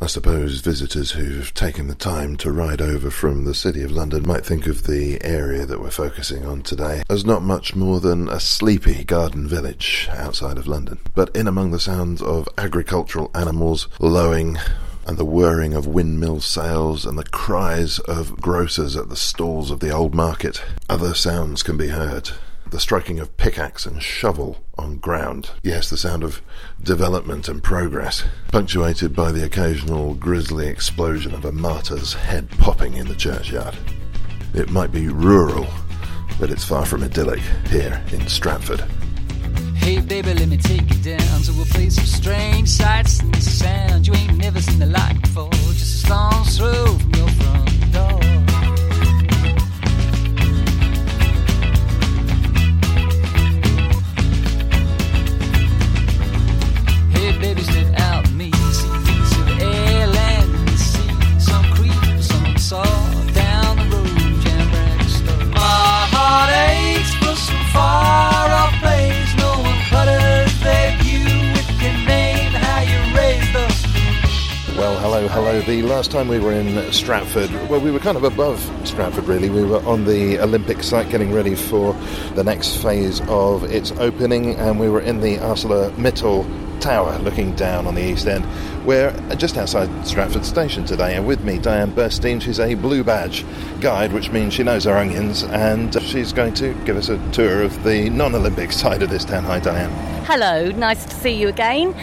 I suppose visitors who've taken the time to ride over from the City of London might think of the area that we're focusing on today as not much more than a sleepy garden village outside of London. But in among the sounds of agricultural animals lowing and the whirring of windmill sails and the cries of grocers at the stalls of the old market, other sounds can be heard the striking of pickaxe and shovel on ground. Yes, the sound of development and progress, punctuated by the occasional grisly explosion of a martyr's head popping in the churchyard. It might be rural, but it's far from idyllic here in Stratford. Hey baby, let me take you down to a place of strange sights and sounds you ain't never seen the time we were in Stratford, well, we were kind of above Stratford, really. We were on the Olympic site getting ready for the next phase of its opening, and we were in the ArcelorMittal Tower looking down on the East End. We're just outside Stratford Station today, and with me, Diane Burstein. She's a blue badge guide, which means she knows our onions, and she's going to give us a tour of the non Olympic side of this town. Hi, Diane. Hello, nice to see you again.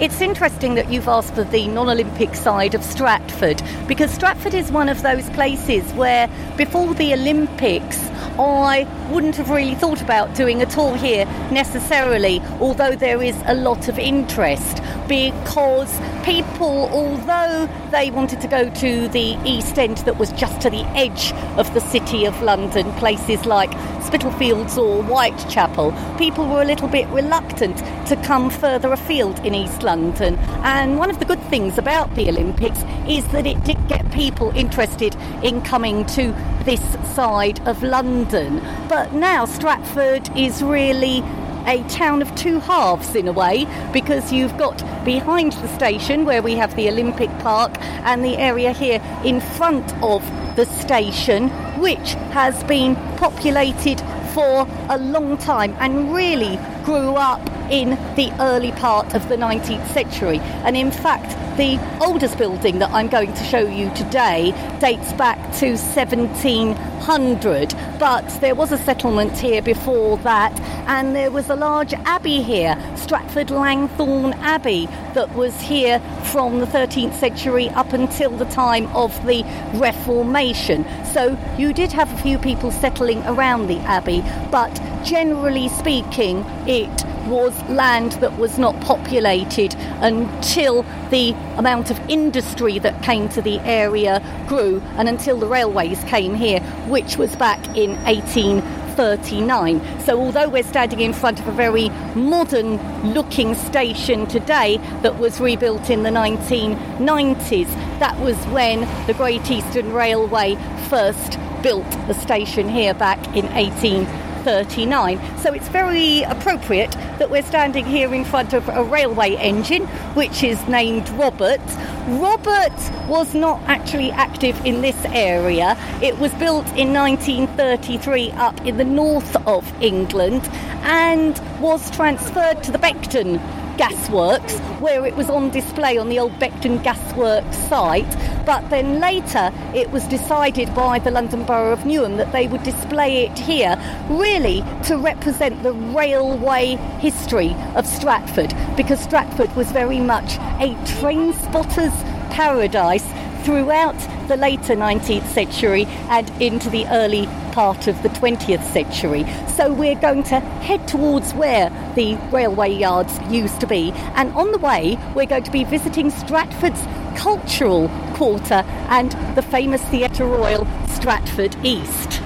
It's interesting that you've asked for the non Olympic side of Stratford because Stratford is one of those places where before the Olympics I wouldn't have really thought about doing a tour here necessarily, although there is a lot of interest because people, although they wanted to go to the East End that was just to the edge of the City of London, places like Spitalfields or Whitechapel, people were a little bit reluctant to come further afield in East London. And one of the good things about the Olympics is that it did get people interested in coming to this side of London. But now Stratford is really a town of two halves in a way because you've got behind the station where we have the Olympic Park and the area here in front of the station which has been populated for a long time and really grew up in the early part of the 19th century. And in fact, the oldest building that I'm going to show you today dates back to 1700. But there was a settlement here before that, and there was a large abbey here, Stratford Langthorne Abbey, that was here from the 13th century up until the time of the Reformation. So you did have a few people settling around the abbey, but generally speaking, it was land that was not populated until the amount of industry that came to the area grew and until the railways came here, which was back in 1839. So, although we're standing in front of a very modern looking station today that was rebuilt in the 1990s, that was when the Great Eastern Railway first built the station here back in 1839. 1939. So it's very appropriate that we're standing here in front of a railway engine, which is named Robert. Robert was not actually active in this area. It was built in 1933 up in the north of England and was transferred to the Beckton Gasworks, where it was on display on the old Beckton Gasworks site. But then later it was decided by the London Borough of Newham that they would display it here, really to represent the railway history of Stratford, because Stratford was very much a train spotter's paradise throughout the later 19th century and into the early part of the 20th century. So we're going to head towards where the railway yards used to be. And on the way, we're going to be visiting Stratford's cultural quarter and the famous Theatre Royal Stratford East.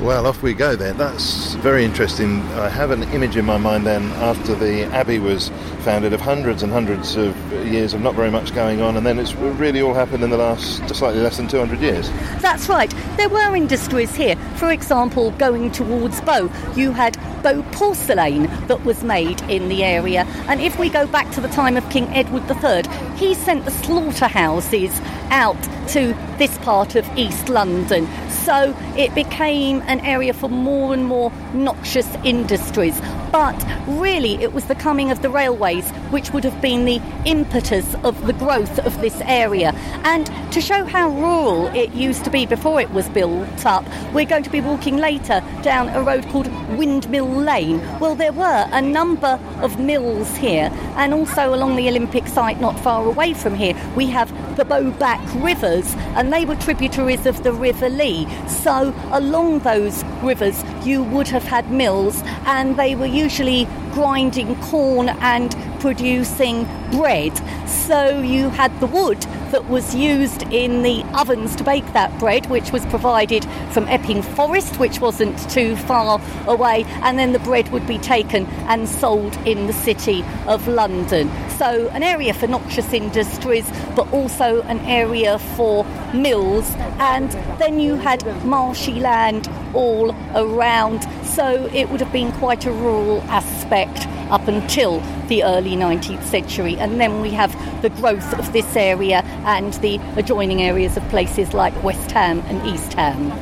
Well, off we go then. That's very interesting. I have an image in my mind then after the Abbey was founded of hundreds and hundreds of years of not very much going on, and then it's really all happened in the last slightly less than 200 years. That's right. There were industries here. For example, going towards Bow, you had Bow porcelain that was made in the area. And if we go back to the time of King Edward III, he sent the slaughterhouses out to this part of East London. So it became an area for more and more noxious industries. But really, it was the coming of the railways which would have been the impetus of the growth of this area. And to show how rural it used to be before it was built up, we're going to be walking later down a road called Windmill Lane. Well, there were a number of mills here, and also along the Olympic site not far away from here, we have the Bowback Rivers, and they were tributaries of the River Lee. So, along those rivers, you would have had mills, and they were usually grinding corn and producing bread. So, you had the wood that was used in the ovens to bake that bread, which was provided from Epping Forest, which wasn't too far away, and then the bread would be taken and sold in the city of London. So, an area for noxious industries, but also an area for mills, and then you had marshy land all around, so it would have been quite a rural aspect up until the early 19th century. And then we have the growth of this area and the adjoining areas of places like West Ham and East Ham.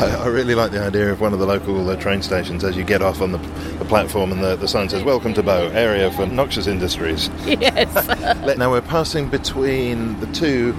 I, really like the idea of one of the local uh, train stations as you get off on the, the platform and the, the sign says, Welcome to Bow, area for noxious industries. Yes. now we're passing between the two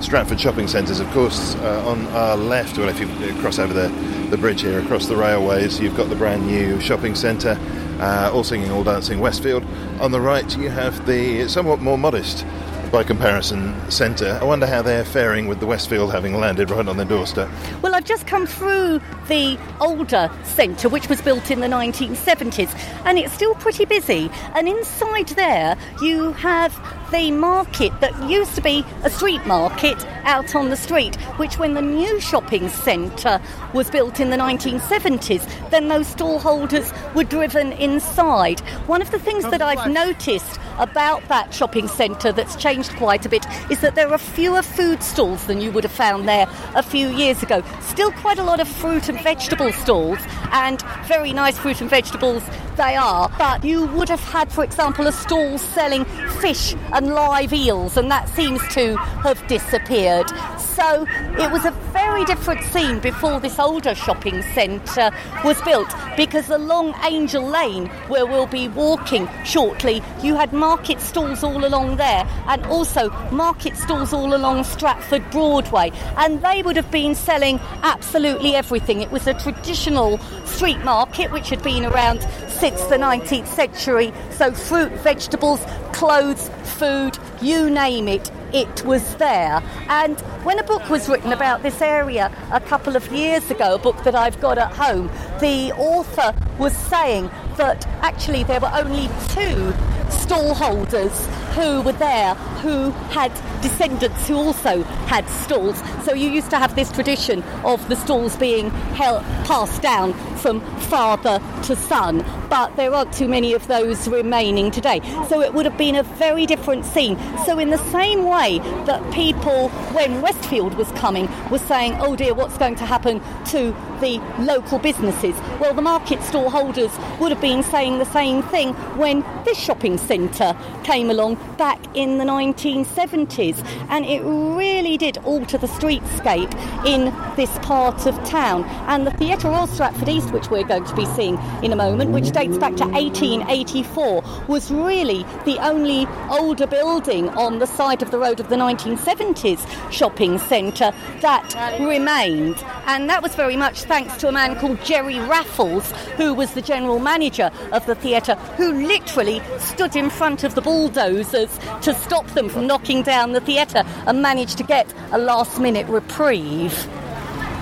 Stratford shopping centres, of course, uh, on our left. Well, if you cross over the, the bridge here across the railways, you've got the brand new shopping centre, uh, all singing, all dancing Westfield. On the right, you have the somewhat more modest, by comparison, centre. I wonder how they're faring with the Westfield having landed right on their doorstep. Well, I've just come through the older centre, which was built in the 1970s, and it's still pretty busy. And inside there, you have the market that used to be a street market out on the street, which, when the new shopping centre was built in the 1970s, then those stall holders were driven inside. One of the things that I've noticed about that shopping centre that's changed quite a bit is that there are fewer food stalls than you would have found there a few years ago. Still quite a lot of fruit and vegetable stalls, and very nice fruit and vegetables they are. But you would have had, for example, a stall selling fish and live eels, and that seems to have disappeared. So it was a very different scene before this older shopping centre was built because along Angel Lane, where we'll be walking shortly, you had market stalls all along there and also market stalls all along Stratford Broadway. And they would have been selling absolutely everything. It was a traditional street market which had been around since the 19th century. So fruit, vegetables, clothes, food, you name it, it was there. And when a book was written about this area a couple of years ago, a book that I've got at home, the author was saying that actually there were only two stallholders who were there who had descendants who also had stalls. So you used to have this tradition of the stalls being held, passed down from father to son, but there aren't too many of those remaining today. So it would have been a very different scene. So, in the same way that people, when Westfield was coming, were saying, oh dear, what's going to happen to the local businesses? Well, the market stall holders would have been saying the same thing when this shopping centre came along back in the 1970s. And it really did alter the streetscape in this part of town. And the Theatre Royal Stratford East, which we're going to be seeing in a moment, which dates back to 1884, was really the only older building on the side of the road of the 1970s shopping centre that remained. And that was very much thanks to a man called Gerry Raffles, who was the general manager of the theatre, who literally stood in front of the bulldozers to stop them from knocking down the theatre and managed to get a last minute reprieve.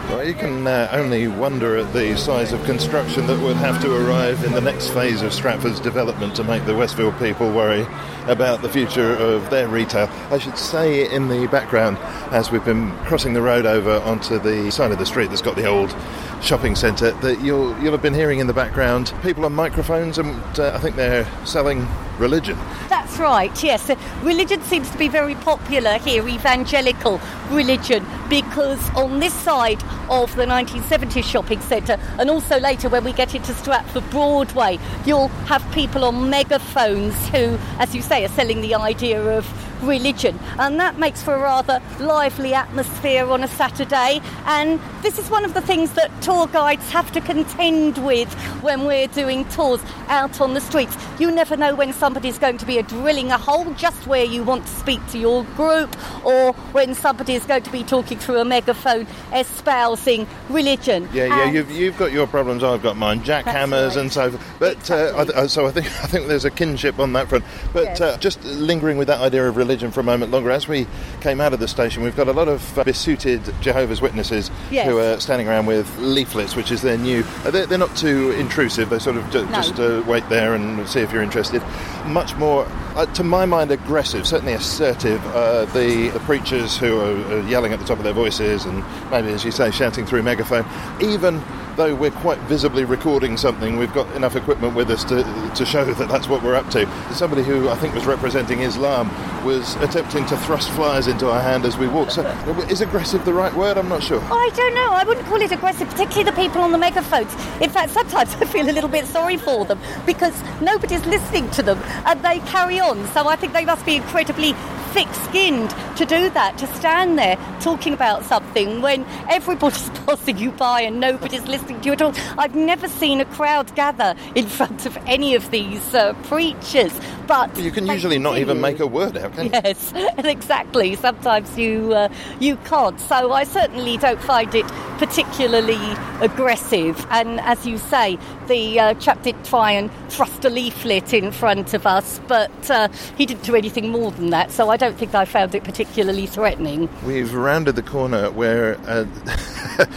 Well, you can uh, only wonder at the size of construction that would have to arrive in the next phase of Stratford's development to make the Westfield people worry about the future of their retail. I should say in the background, as we've been crossing the road over onto the side of the street that's got the old shopping centre, that you'll you'll have been hearing in the background people on microphones, and uh, I think they're selling religion. That's right, yes. Uh, Religion seems to be very popular here, evangelical religion, because on this side of the 1970s shopping centre, and also later when we get into Stratford Broadway, you'll have people on megaphones who, as you say, are selling the idea of religion. And that makes for a rather lively atmosphere on a Saturday. And this is one of the things that tour guides have to contend with when we're doing tours out on the streets. You never know when somebody's going to be drilling a hole just where you want to speak to your group, or when somebody is going to be talking through a megaphone espousing religion. Yeah, yeah, And- you've, you've got your problems, I've got mine. Jackhammers right. and so forth. But uh, I th- so I think I think there's a kinship on that front. But Yes. uh, just lingering with that idea of religion for a moment longer, as we came out of the station, we've got a lot of uh, besuited Jehovah's Witnesses Yes. who are standing around with leaflets, which is their new. Uh, they're, they're not too intrusive. They sort of ju- No. just uh, wait there and see if you're interested. Much more, uh, to my mind, aggressive, certainly assertive. Uh, the, the preachers who are, are yelling at the top of their voices and maybe, as you say, shouting through megaphone. Even though we're quite visibly recording something, we've got enough equipment with us to, to show that that's what we're up to. Somebody who I think was representing Islam was attempting to thrust flyers into our hand as we walked. So, is aggressive the right word? I'm not sure. Oh, I don't know. I wouldn't call it aggressive, particularly the people on the megaphones. In fact, sometimes I feel a little bit sorry for them because nobody's listening to them and they carry on. So I think they must be incredibly thick skinned to do that, to stand there talking about something when everybody's passing you by and nobody's listening to you at all. I've never seen a crowd gather in front of any of these uh, preachers, but You can usually not even make a word out, can you? Yes, exactly. Sometimes you uh, you can't. So I certainly don't find it particularly aggressive. And as you say, the uh, chap did try and thrust a leaflet in front of us, but uh, he didn't do anything more than that. So I don't think I found it particularly threatening. We've rounded the corner where uh,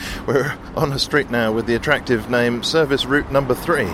we're on a street now with the attractive name Service Route Number Three.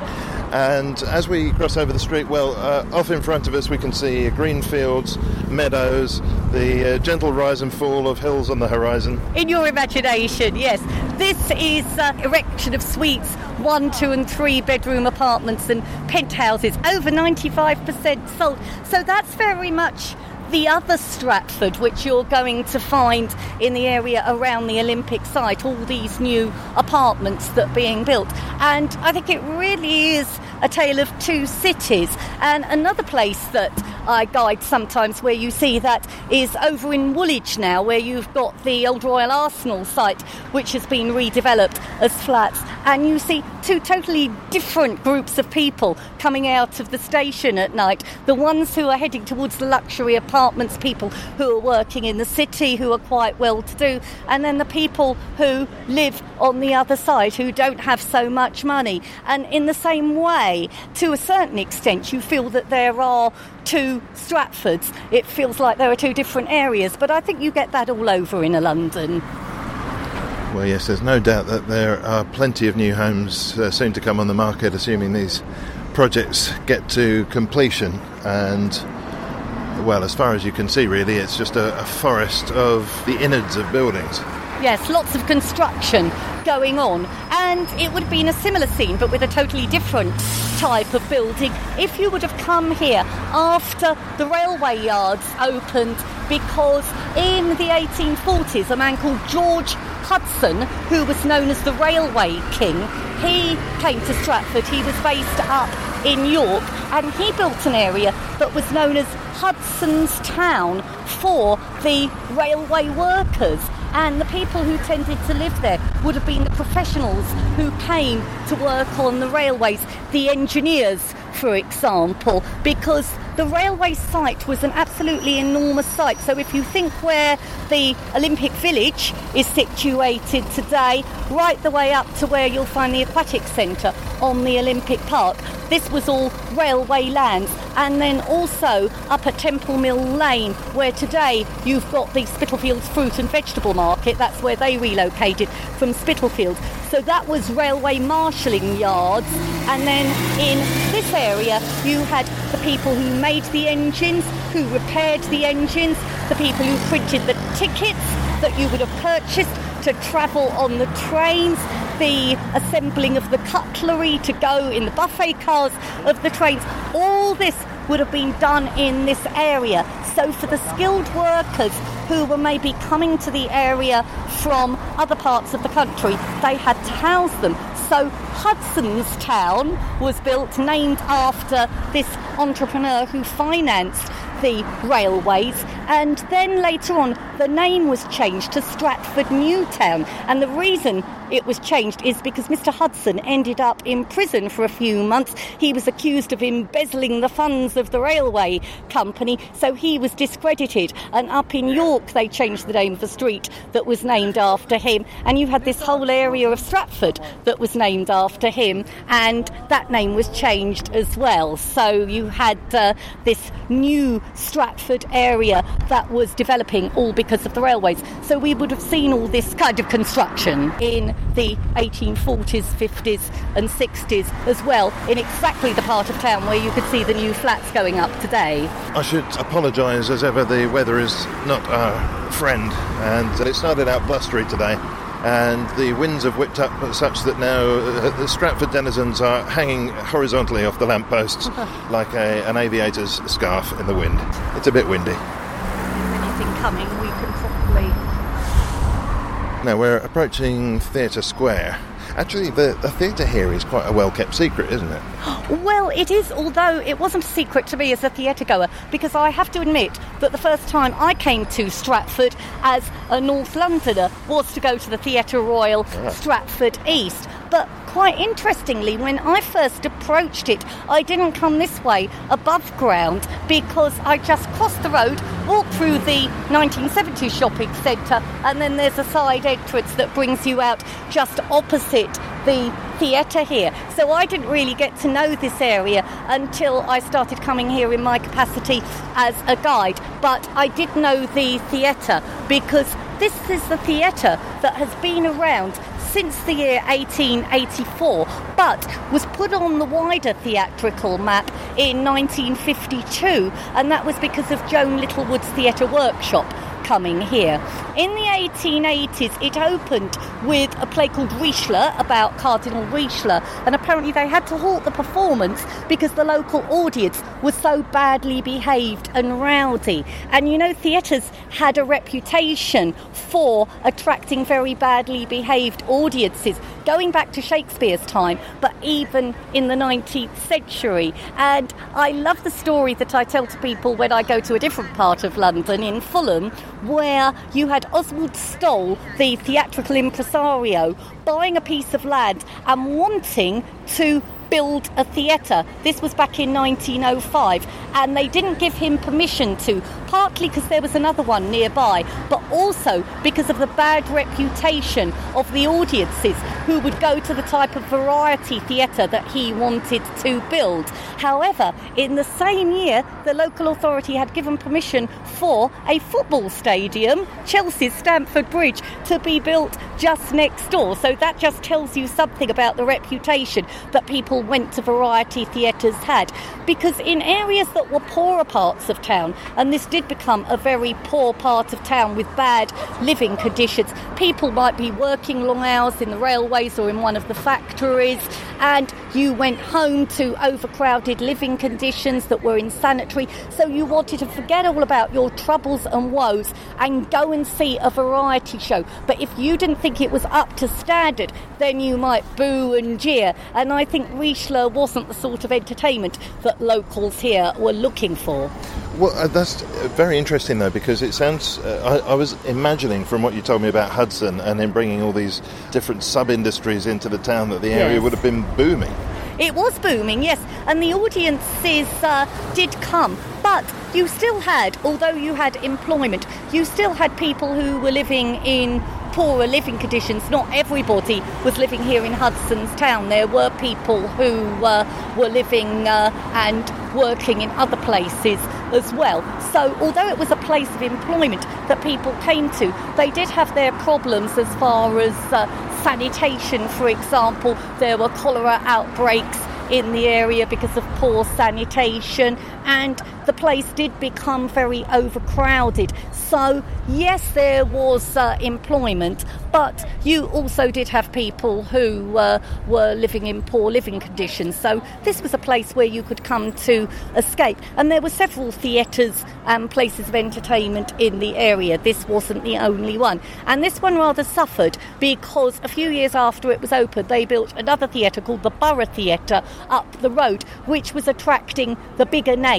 And as we cross over the street, well, uh, off in front of us we can see green fields, meadows, the uh, gentle rise and fall of hills on the horizon. In your imagination, yes. This is uh, erection of suites, one, two, and three bedroom apartments and penthouses, over 95% sold. So that's very much the other Stratford, which you're going to find in the area around the Olympic site, all these new apartments that are being built. And I think it really is a tale of two cities. And another place that I guide sometimes where you see that is over in Woolwich now, where you've got the old Royal Arsenal site, which has been redeveloped as flats. And you see two totally different groups of people coming out of the station at night. The ones who are heading towards the luxury apartments, people who are working in the city, who are quite well to do, and then the people who live on the other side, who don't have so much money. And in the same way, to a certain extent, you feel that there are two Stratfords. It feels like there are two different areas, but I think you get that all over in London. Well, yes, there's no doubt that there are plenty of new homes uh, soon to come on the market, assuming these projects get to completion. And well, as far as you can see, really, it's just a, a forest of the innards of buildings. Yes, lots of construction going on, and it would have been a similar scene but with a totally different type of building if you would have come here after the railway yards opened because in the 1840s a man called George Hudson, who was known as the Railway King, he came to Stratford. He was based up in York and he built an area that was known as Hudson's Town for the railway workers. And the people who tended to live there would have been the professionals who came to work on the railways, the engineers, for example, because the railway site was an absolutely enormous site. So if you think where the Olympic Village is situated today, right the way up to where you'll find the aquatic centre on the Olympic Park, this was all railway lands. And then also up at Temple Mill Lane, where today you've got the Spitalfields Fruit and Vegetable Market, that's where they relocated from Spitalfields. So that was railway marshalling yards. And then in this area, you had the people who made the engines, who repaired the engines, the people who printed the tickets that you would have purchased to travel on the trains, the assembling of the cutlery to go in the buffet cars of the trains. All this would have been done in this area. So for the skilled workers who were maybe coming to the area from other parts of the country, they had to house them. So Hudson's Town was built named after this entrepreneur who financed the railways and then later on the name was changed to Stratford Newtown and the reason it was changed is because Mr. Hudson ended up in prison for a few months. He was accused of embezzling the funds of the railway company, so he was discredited. And up in York, they changed the name of the street that was named after him. And you had this whole area of Stratford that was named after him, and that name was changed as well. So you had uh, this new Stratford area that was developing all because of the railways. So we would have seen all this kind of construction in the 1840s, 50s, and 60s as well, in exactly the part of town where you could see the new flats going up today. I should apologise as ever, the weather is not our friend, and it started out blustery today. And the winds have whipped up such that now uh, the Stratford denizens are hanging horizontally off the lampposts like a, an aviator's scarf in the wind. It's a bit windy. Anything coming, we can probably. Now we're approaching Theatre Square. Actually, the, the theatre here is quite a well kept secret, isn't it? Well, it is, although it wasn't a secret to me as a theatre goer, because I have to admit that the first time I came to Stratford as a North Londoner was to go to the Theatre Royal ah. Stratford East. But quite interestingly, when I first approached it, I didn't come this way above ground because I just crossed the road, walked through the 1970s shopping centre, and then there's a side entrance that brings you out just opposite the theatre here. So I didn't really get to know this area until I started coming here in my capacity as a guide. But I did know the theatre because this is the theatre that has been around since the year 1884, but was put on the wider theatrical map in 1952, and that was because of Joan Littlewood's theatre workshop coming here. In the 1880s, it opened with a play called Richelieu about Cardinal Richelieu, and apparently they had to halt the performance because the local audience was so badly behaved and rowdy. And you know, theatres had a reputation for attracting very badly behaved audiences going back to Shakespeare's time, but even in the 19th century. And I love the story that I tell to people when I go to a different part of London, in Fulham, where you had Oswald Stoll, the theatrical impresario, buying a piece of land and wanting to build a theatre. This was back in 1905, and they didn't give him permission to, partly because there was another one nearby, but also because of the bad reputation of the audiences who would go to the type of variety theatre that he wanted to build. However, in the same year, the local authority had given permission for a football stadium, Chelsea's Stamford Bridge, to be built just next door. So that just tells you something about the reputation that people people went to variety theatres had. Because in areas that were poorer parts of town, and this did become a very poor part of town with bad living conditions, people might be working long hours in the railways or in one of the factories, and you went home to overcrowded living conditions that were insanitary. So you wanted to forget all about your troubles and woes and go and see a variety show. But if you didn't think it was up to standard, then you might boo and jeer. And I think Richelieu wasn't the sort of entertainment that locals here were looking for. Well, uh, that's uh, very interesting though, because it sounds. Uh, I, I, was imagining from what you told me about Hudson and then bringing all these different sub industries into the town that the area Yes. would have been booming. It was booming, yes, and the audiences uh, did come, but you still had, although you had employment, you still had people who were living in poorer living conditions. Not everybody was living here in Hudson's Town. There were people who uh, were living uh, and working in other places as well. So, although it was a place of employment that people came to, they did have their problems as far as uh, sanitation, for example. There were cholera outbreaks in the area because of poor sanitation, and the place did become very overcrowded. So, yes, there was uh, employment, but you also did have people who uh, were living in poor living conditions. So, this was a place where you could come to escape. And there were several theatres and places of entertainment in the area. This wasn't the only one. And this one rather suffered because a few years after it was opened, they built another theatre called the Borough Theatre up the road, which was attracting the bigger names.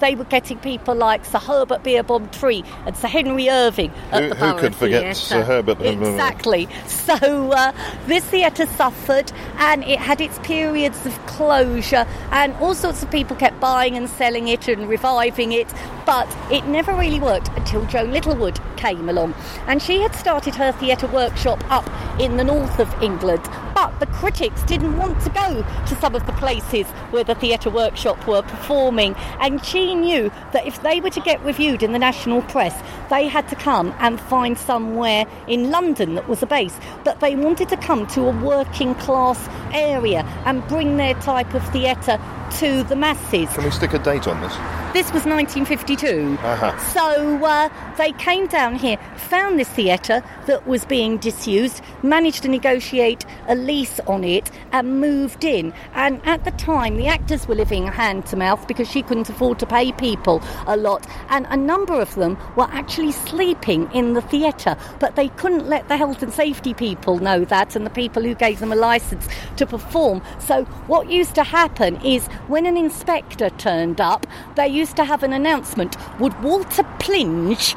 They were getting people like Sir Herbert Beerbohm Tree and Sir Henry Irving at Who- the who could forget Theatre. Sir Herbert? Exactly. So uh, this theatre suffered, and it had its periods of closure, and all sorts of people kept buying and selling it and reviving it, but it never really worked until Joan Littlewood came along, and she had started her theatre workshop up in the north of England. But the critics didn't want to go to some of the places where the theatre workshop were performing, and she knew that if they were to get reviewed in the national press, they had to come and find somewhere in London that was a base. But they wanted to come to a working class area and bring their type of theatre to the masses. Can we stick a date on this? This was 1952. Uh-huh. So uh, they came down here, found this theatre that was being disused, managed to negotiate a lease on it, and moved in. And at the time, the actors were living hand to mouth because she couldn't afford to pay people a lot. And a number of them were actually sleeping in the theatre, but they couldn't let the health and safety people know that and the people who gave them a license to perform. So what used to happen is when an inspector turned up, they used to have an announcement Would Walter Plinge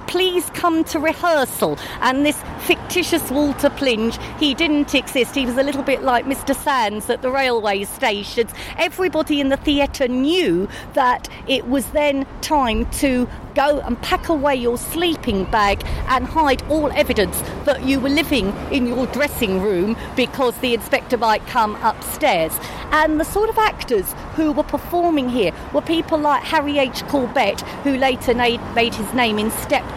please come to rehearsal? And this fictitious Walter Plinge, he didn't exist. He was a little bit like Mr. Sands at the railway stations. Everybody in the theatre knew that it was then time to go and pack away your sleeping bag and hide all evidence that you were living in your dressing room because the inspector might come upstairs. And the sort of actors who were performing here were people like Harry H. Corbett, who later made, made his name in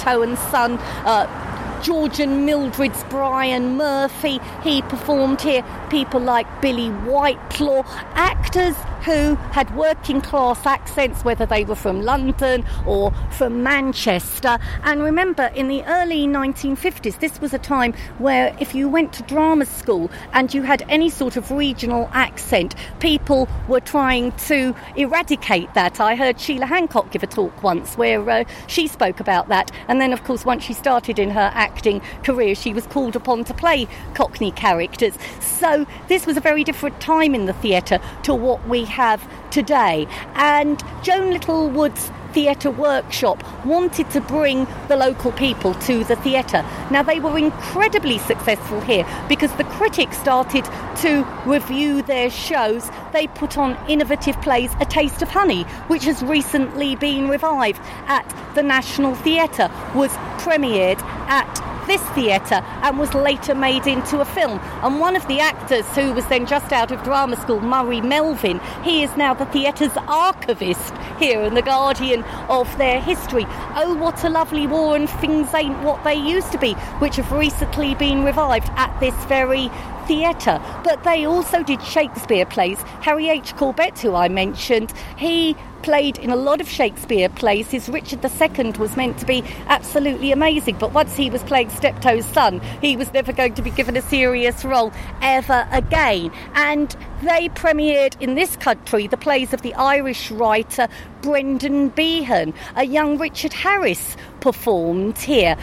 Steptoe and Son. Uh, George and Mildred's Brian Murphy, he performed here. People like Billie Whitelaw, actors who had working class accents, whether they were from London or from Manchester. And remember, in the early 1950s, this was a time where if you went to drama school and you had any sort of regional accent, people were trying to eradicate that. I heard Sheila Hancock give a talk once where uh, she spoke about that. And then, of course, once she started in her acting career, she was called upon to play Cockney characters. So this was a very different time in the theatre to what we have today. And Joan Littlewood's theatre workshop wanted to bring the local people to the theatre. Now, they were incredibly successful here because the critics started to review their shows. They put on innovative plays, A Taste of Honey, which has recently been revived at the National Theatre, was premiered at this theatre and was later made into a film. And one of the actors who was then just out of drama school, Murray Melvin, he is now the theatre's archivist here and the guardian of their history. Oh, what a lovely war and things ain't what they used to be, which have recently been revived at this very theatre, but they also did Shakespeare plays. Harry H. Corbett, who I mentioned, he played in a lot of Shakespeare plays. His Richard II was meant to be absolutely amazing, but once he was playing Steptoe's son, he was never going to be given a serious role ever again. And they premiered in this country the plays of the Irish writer Brendan Behan. A young Richard Harris performed here.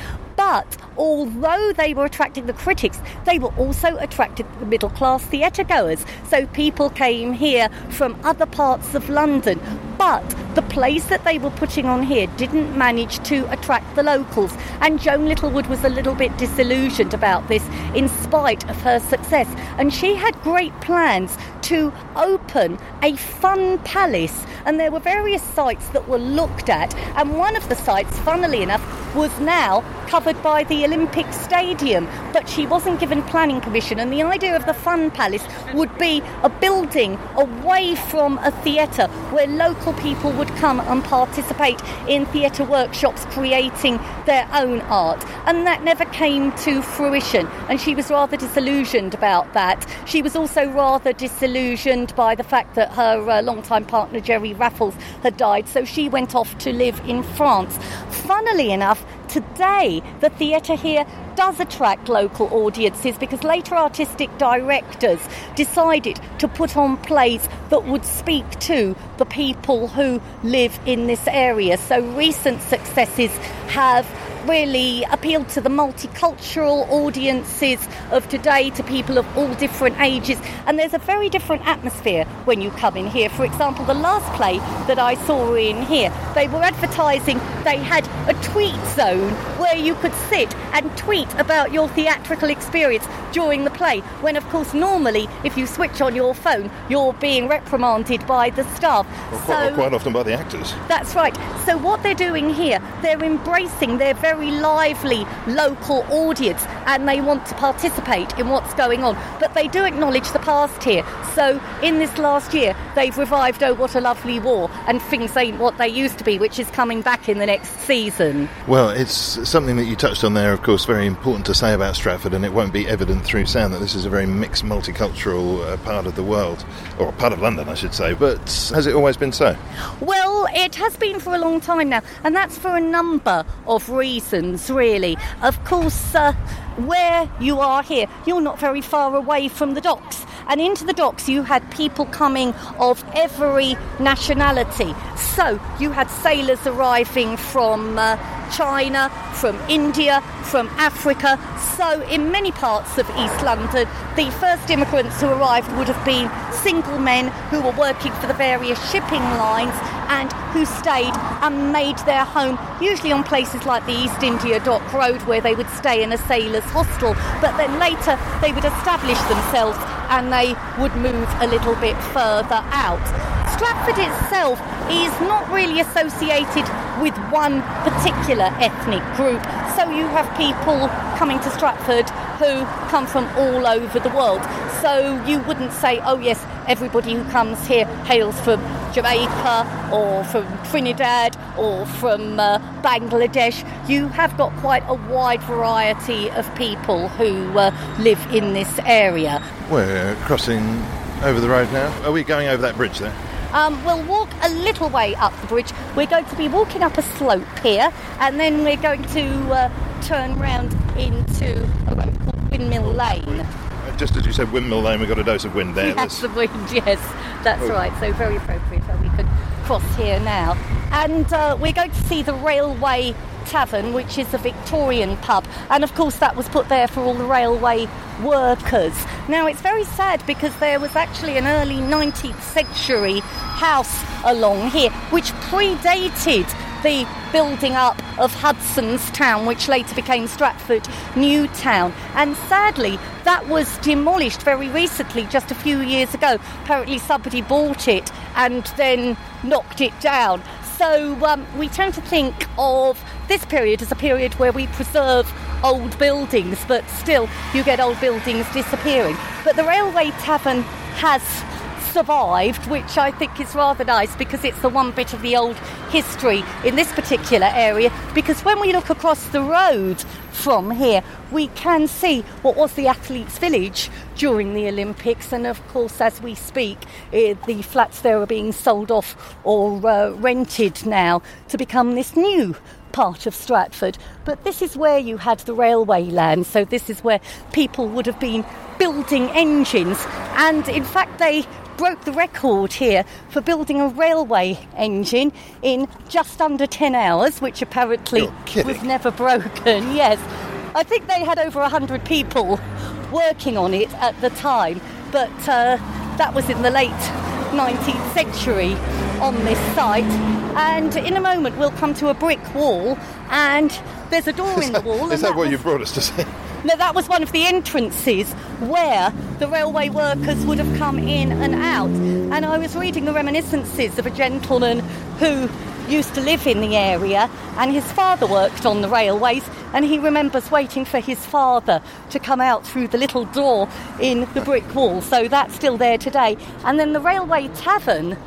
But although they were attracting the critics, they were also attracting the middle class theatre goers. So people came here from other parts of London. But the plays that they were putting on here didn't manage to attract the locals. And Joan Littlewood was a little bit disillusioned about this in spite of her success. And she had great plans to open a fun palace. And there were various sites that were looked at. And one of the sites, funnily enough, was now covered by the Olympic Stadium, but she wasn't given planning permission. And the idea of the Fun Palace would be a building away from a theatre where local people would come and participate in theatre workshops creating their own art. And that never came to fruition, and she was rather disillusioned about that. She was also rather disillusioned by the fact that her uh, longtime partner Gerry Raffles had died, so she went off to live in France. Funnily enough, today the theatre here does attract local audiences because later artistic directors decided to put on plays that would speak to the people who live in this area. So recent successes have really appealed to the multicultural audiences of today, to people of all different ages. And there's a very different atmosphere when you come in here. For example, the last play that I saw in here, they were advertising they had a tweet zone where you could sit and tweet about your theatrical experience during the play. When, of course, normally if you switch on your phone, you're being reprimanded by the staff. Well, quite, So- quite often by the actors. that's right. So what they're doing here, they're embracing their very lively local audience and they want to participate in what's going on. But they do acknowledge the past here. So in this last year, they've revived Oh What a Lovely War and things ain't what they used to be, which is coming back in the next season. Well, it's something that you touched on there, of course, very important to say about Stratford, and it won't be evident through sound that this is a very mixed, multicultural uh, part of the world, or part of London, I should say. But has it always been so? Well, it has been for a long time now, and that's for a number of reasons, really. Of course, uh, where you are here, you're not very far away from the docks. And into the docks, you had people coming of every nationality. So you had sailors arriving from uh, China, from India, from Africa. So in many parts of East London, the first immigrants who arrived would have been single men who were working for the various shipping lines and who stayed and made their home, usually on places like the East India Dock Road, where they would stay in a sailor's hostel. But then later they would establish themselves and they would move a little bit further out. Stratford itself is not really associated with one particular ethnic group. So you have people coming to Stratford who come from all over the world. So you wouldn't say, oh yes, everybody who comes here hails from Jamaica or from Trinidad or from uh, Bangladesh. You have got quite a wide variety of people who uh, live in this area. We're crossing over the road now. Are we going over that bridge there? Um, we'll walk a little way up the bridge. We're going to be walking up a slope here, and then we're going to uh, turn round into a road called Windmill Lane. Uh, Just as you said, Windmill Lane, we got a dose of wind there. That's the wind, yes, that's Oh. right. So very appropriate that we could cross here now. And uh, we're going to see the Railway Tavern, which is a Victorian pub. And of course, that was put there for all the railway workers. Now, it's very sad because there was actually an early 19th century house along here, which predated the building up of Hudson's Town, which later became Stratford New Town. And sadly, that was demolished very recently, just a few years ago. Apparently, somebody bought it and then knocked it down. So um, we tend to think of this period is a period where we preserve old buildings, but still you get old buildings disappearing. But the Railway Tavern has survived, which I think is rather nice because it's the one bit of the old history in this particular area. Because when we look across the road from here, we can see what was the athletes' village during the Olympics, and of course, as we speak, eh, the flats there are being sold off or uh, rented now to become this new part of Stratford. But this is where you had the railway land, so this is where people would have been building engines, and in fact, they broke the record here for building a railway engine in just under 10 hours, which apparently was never broken. Yes. I think they had over 100 people working on it at the time, but uh, that was in the late 19th century on this site. And in a moment, we'll come to a brick wall, and there's a door in the wall. Is and that what was- you brought us to see? no, that was one of the entrances where the railway workers would have come in and out. And I was reading the reminiscences of a gentleman who used to live in the area, and his father worked on the railways, and he remembers waiting for his father to come out through the little door in the brick wall. So that's still there today. And then the railway tavern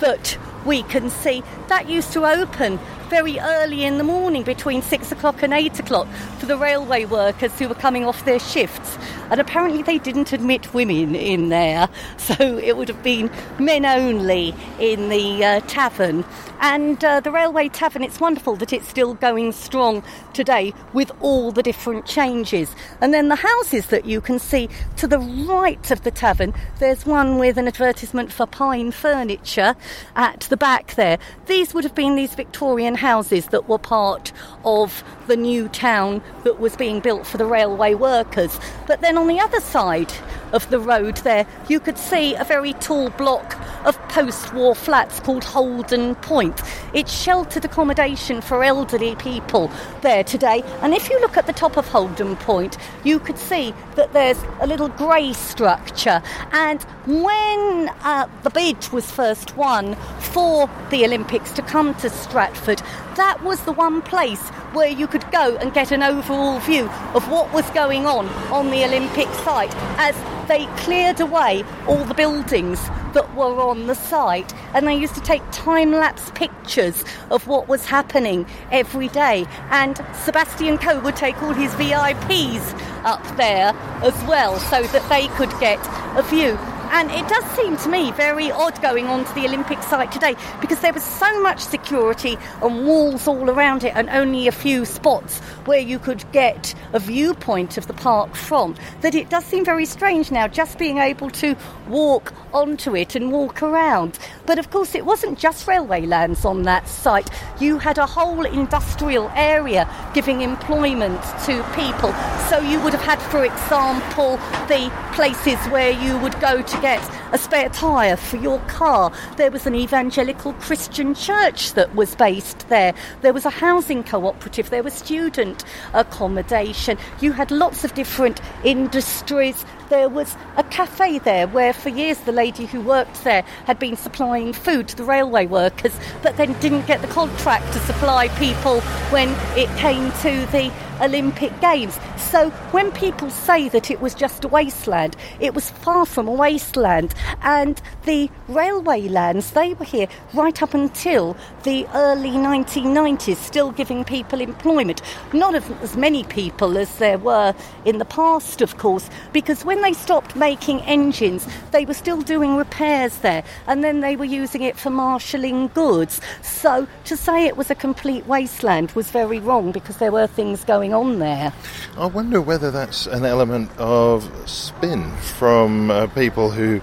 that we can see that used to open very early in the morning between six o'clock and eight o'clock for the railway workers who were coming off their shifts. And apparently they didn't admit women in there, so it would have been men only in the uh, tavern. And uh, the railway tavern, it's wonderful that it's still going strong today with all the different changes. And then the houses that you can see to the right of the tavern, there's one with an advertisement for pine furniture at the back there. These would have been these Victorian houses that were part of the new town that was being built for the railway workers. But then on the other side of the road there, you could see a very tall block of post war flats called Holden Point. It's sheltered accommodation for elderly people there today. And if you look at the top of Holden Point, you could see that there's a little grey structure. And when uh, the bid was first won for the Olympics to come to Stratford, that was the one place where you could go and get an overall view of what was going on on the Olympic site as they cleared away all the buildings that were on the site. And they used to take time lapse pictures of what was happening every day. And Sebastian Coe would take all his VIPs up there as well so that they could get a view and it does seem to me very odd going onto the Olympic site today because there was so much security and walls all around it and only a few spots where you could get a viewpoint of the park from that it does seem very strange now just being able to walk onto it and walk around. But of course, it wasn't just railway lands on that site. You had a whole industrial area giving employment to people. So you would have had, for example, the places where you would go to get a spare tyre for your car. There was an evangelical Christian church that was based there. There was a housing cooperative. There was student accommodation. You had lots of different industries. There was a cafe there where, for years, the lady who worked there had been supplying food to the railway workers, but then didn't get the contract to supply people when it came to the Olympic Games. So when people say that it was just a wasteland, it was far from a wasteland. And the railway lands, they were here right up until the early 1990s, still giving people employment. Not as many people as there were in the past, of course, because when they stopped making engines, they were still doing repairs there, and then they were using it for marshalling goods. So to say it was a complete wasteland was very wrong because there were things going on there. I wonder whether that's an element of spin from uh, people who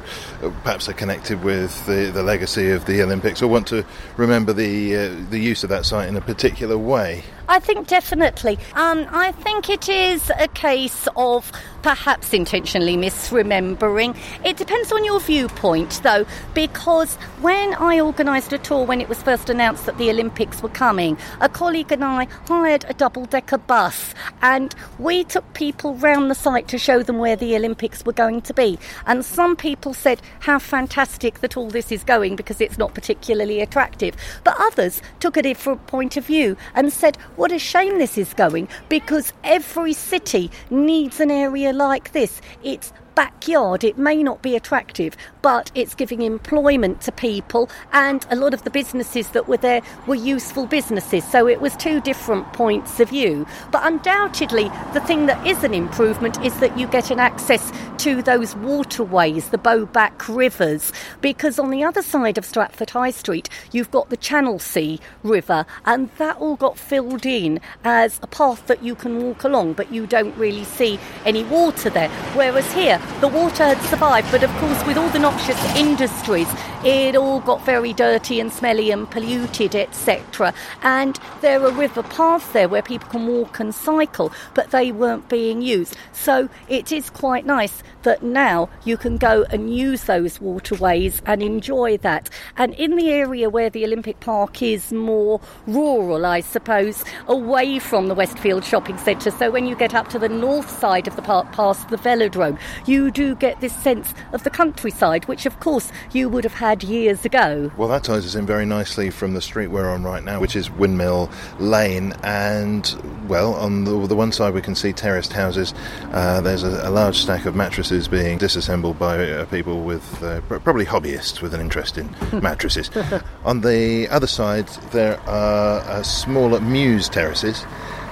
perhaps are connected with the, the legacy of the Olympics or want to remember the uh, the use of that site in a particular way. I think definitely. Um, I think it is a case of perhaps intentionally misremembering. It depends on your viewpoint, though, because when I organised a tour when it was first announced that the Olympics were coming, a colleague and I hired a double decker bus and we took people round the site to show them where the Olympics were going to be. And some people said how fantastic that all this is going because it's not particularly attractive. But others took a different point of view and said, what a shame this is going because every city needs an area like this. It's backyard, it may not be attractive, but it's giving employment to people, and a lot of the businesses that were there were useful businesses. So it was two different points of view. But undoubtedly, the thing that is an improvement is that you get an access to those waterways, the Bow Back rivers, because on the other side of Stratford High Street, you've got the Channel Sea River, and that all got filled in as a path that you can walk along, but you don't really see any water there. Whereas here, the water had survived, but of course, with all the noxious industries, it all got very dirty and smelly and polluted, etc. And there are river paths there where people can walk and cycle, but they weren't being used. So it is quite nice that now you can go and use those waterways and enjoy that. And in the area where the Olympic Park is more rural, I suppose, away from the Westfield Shopping Centre, so when you get up to the north side of the park past the velodrome, you do get this sense of the countryside, which of course you would have had years ago. Well, that ties us in very nicely from the street we're on right now, which is Windmill Lane. And, well, on the, the one side we can see terraced houses. Uh, there's a, a, large stack of mattresses being disassembled by uh, people with uh, probably hobbyists with an interest in mattresses. on the other side, there are uh, smaller mews terraces.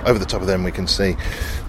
Over the top of them, we can see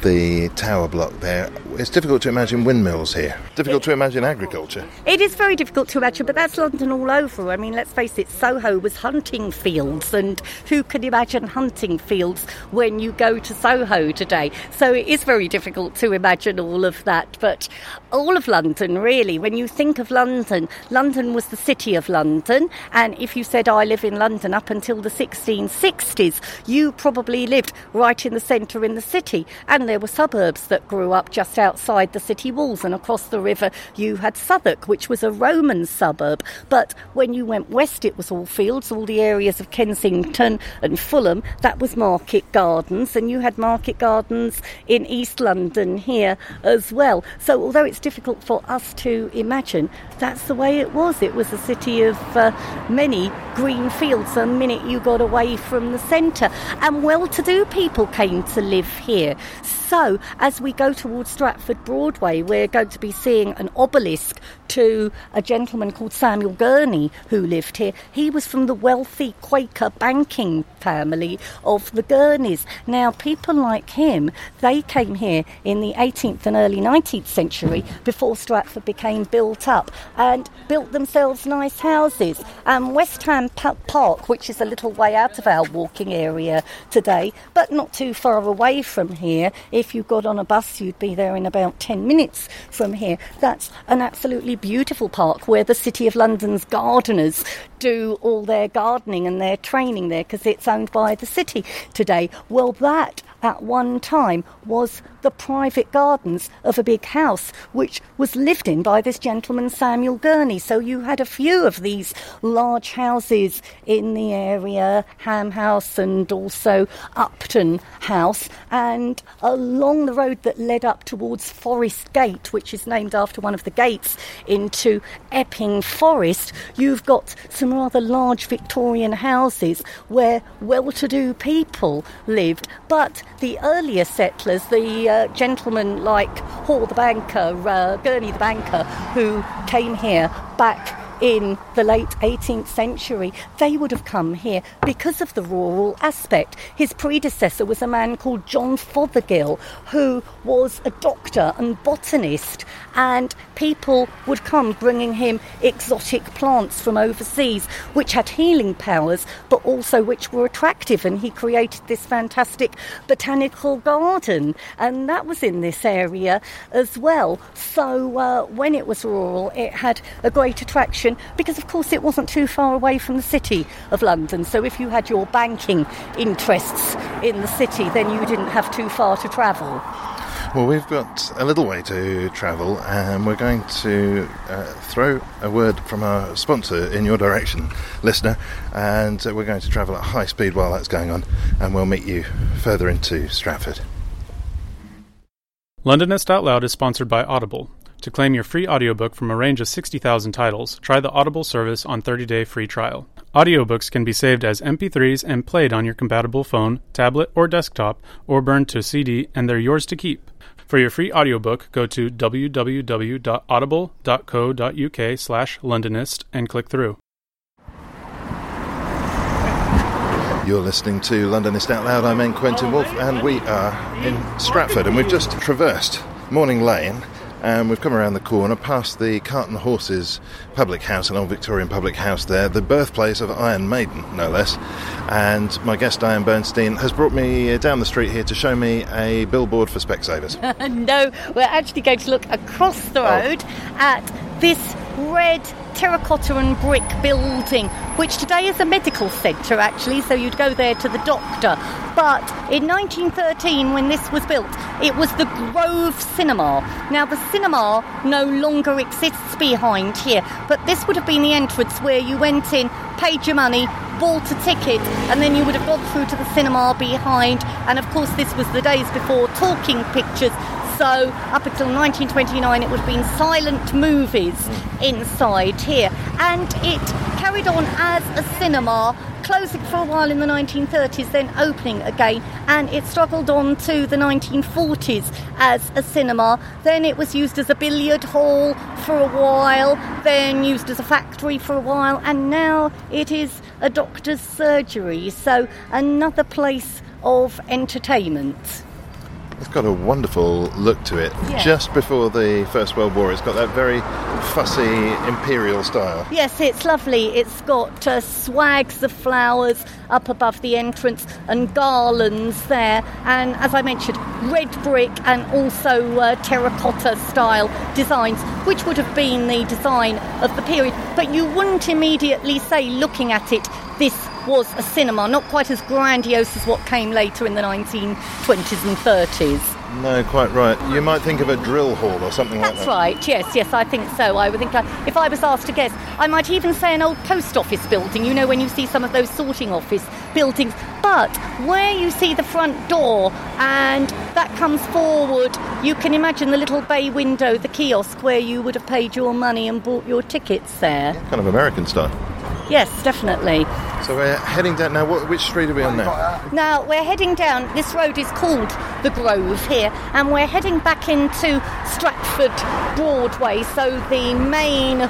the tower block there. It's difficult to imagine windmills here. Difficult to imagine agriculture. It is very difficult to imagine, but that's London all over. I mean, let's face it, Soho was hunting fields, and who can imagine hunting fields when you go to Soho today? So it is very difficult to imagine all of that. But all of London, really, when you think of London, London was the city of London, and if you said, I live in London up until the 1660s, you probably lived right in the centre in the city. And there were suburbs that grew up just outside the city walls, and across the river you had Southwark, which was a Roman suburb. But when you went west, it was all fields, all the areas of Kensington and Fulham. That was Market Gardens, and you had Market Gardens in East London here as well. So although it's difficult for us to imagine, that's the way it was. It was a city of uh, many green fields the minute you got away from the centre. And well to do people came to live here. As we go towards Stratford Broadway, we're going to be seeing an obelisk to a gentleman called Samuel Gurney who lived here. He was from the wealthy Quaker banking family of the Gurneys. Now, people like him, they came here in the 18th and early 19th century before Stratford became built up and built themselves nice houses. And West Ham Park, which is a little way out of our walking area today, but not too far away from here, if you got on a bus, you'd be there in about 10 minutes from here. That's an absolutely beautiful park where the City of London's gardeners do all their gardening and their training there because it's owned by the city today. Well, that at one time was the private gardens of a big house which was lived in by this gentleman Samuel Gurney. So you had a few of these large houses in the area, Ham House and also Upton House, and along the road that led up towards Forest Gate, which is named after one of the gates into Epping Forest, you've got some rather large Victorian houses where well-to-do people lived, but the earlier settlers, the uh, gentlemen like Hall the banker, uh, Gurney the banker, who came here back in the late 18th century, they would have come here because of the rural aspect. His predecessor was a man called John Fothergill, who was a doctor and botanist, and people would come bringing him exotic plants from overseas, which had healing powers, but also which were attractive. And he created this fantastic botanical garden, and that was in this area as well. So uh, when it was rural, it had a great attraction because, of course, it wasn't too far away from the city of London. So if you had your banking interests in the city, then you didn't have too far to travel. Well, we've got a little way to travel, and we're going to uh, throw a word from our sponsor in your direction, listener, and uh, we're going to travel at high speed while that's going on, and we'll meet you further into Stratford. Londonist Out Loud is sponsored by Audible. To claim your free audiobook from a range of 60,000 titles, try the Audible service on 30-day free trial. Audiobooks can be saved as MP3s and played on your compatible phone, tablet, or desktop, or burned to CD, and they're yours to keep. For your free audiobook, go to www.audible.co.uk slash Londonist and click through. You're listening to Londonist Out Loud. I'm. Quentin Wolf, and we are in Stratford, and we've just traversed Morning Lane, and we've come around the corner past the Cart and Horses public house, an old Victorian public house there, the birthplace of Iron Maiden, no less. And my guest, Diane Burstein, has brought me uh, down the street here to show me a billboard for Specsavers. no, we're actually going to look across the Oh. road at this red terracotta and brick building, which today is a medical centre actually, so you'd go there to the doctor. But in 1913, when this was built, it was the Grove Cinema. Now, the cinema no longer exists behind here, but this would have been the entrance where you went in, paid your money, bought a ticket, and then you would have gone through to the cinema behind. And of course, this was the days before talking pictures. So, up until 1929, it would have been silent movies mm. inside here. And it carried on as a cinema, closing for a while in the 1930s, then opening again. And it struggled on to the 1940s as a cinema. Then it was used as a billiard hall for a while, then used as a factory for a while, and now it is a doctor's surgery. So, another place of entertainment. It's got a wonderful look to it. Yeah. Just before the First World War, it's got that very fussy imperial style. Yes, it's lovely. It's got uh, swags of flowers up above the entrance and garlands there. And as I mentioned, red brick and also uh, terracotta style designs, which would have been the design of the period. But you wouldn't immediately say, looking at it, this was a cinema, not quite as grandiose as what came later in the 1920s and 30s. No, quite right. You might think of a drill hall or something like that. That's that. right. Yes, yes, I think so. I would think I, if I was asked to guess, I might even say an old post office building. You know, when you see some of those sorting office buildings. But where you see the front door and that comes forward, you can imagine the little bay window, the kiosk where you would have paid your money and bought your tickets there. Kind of American style. Yes, definitely. So we're heading down now. What, which street are we on now? Now we're heading down. This road is called the Grove here, and we're heading back into Stratford Broadway. So the main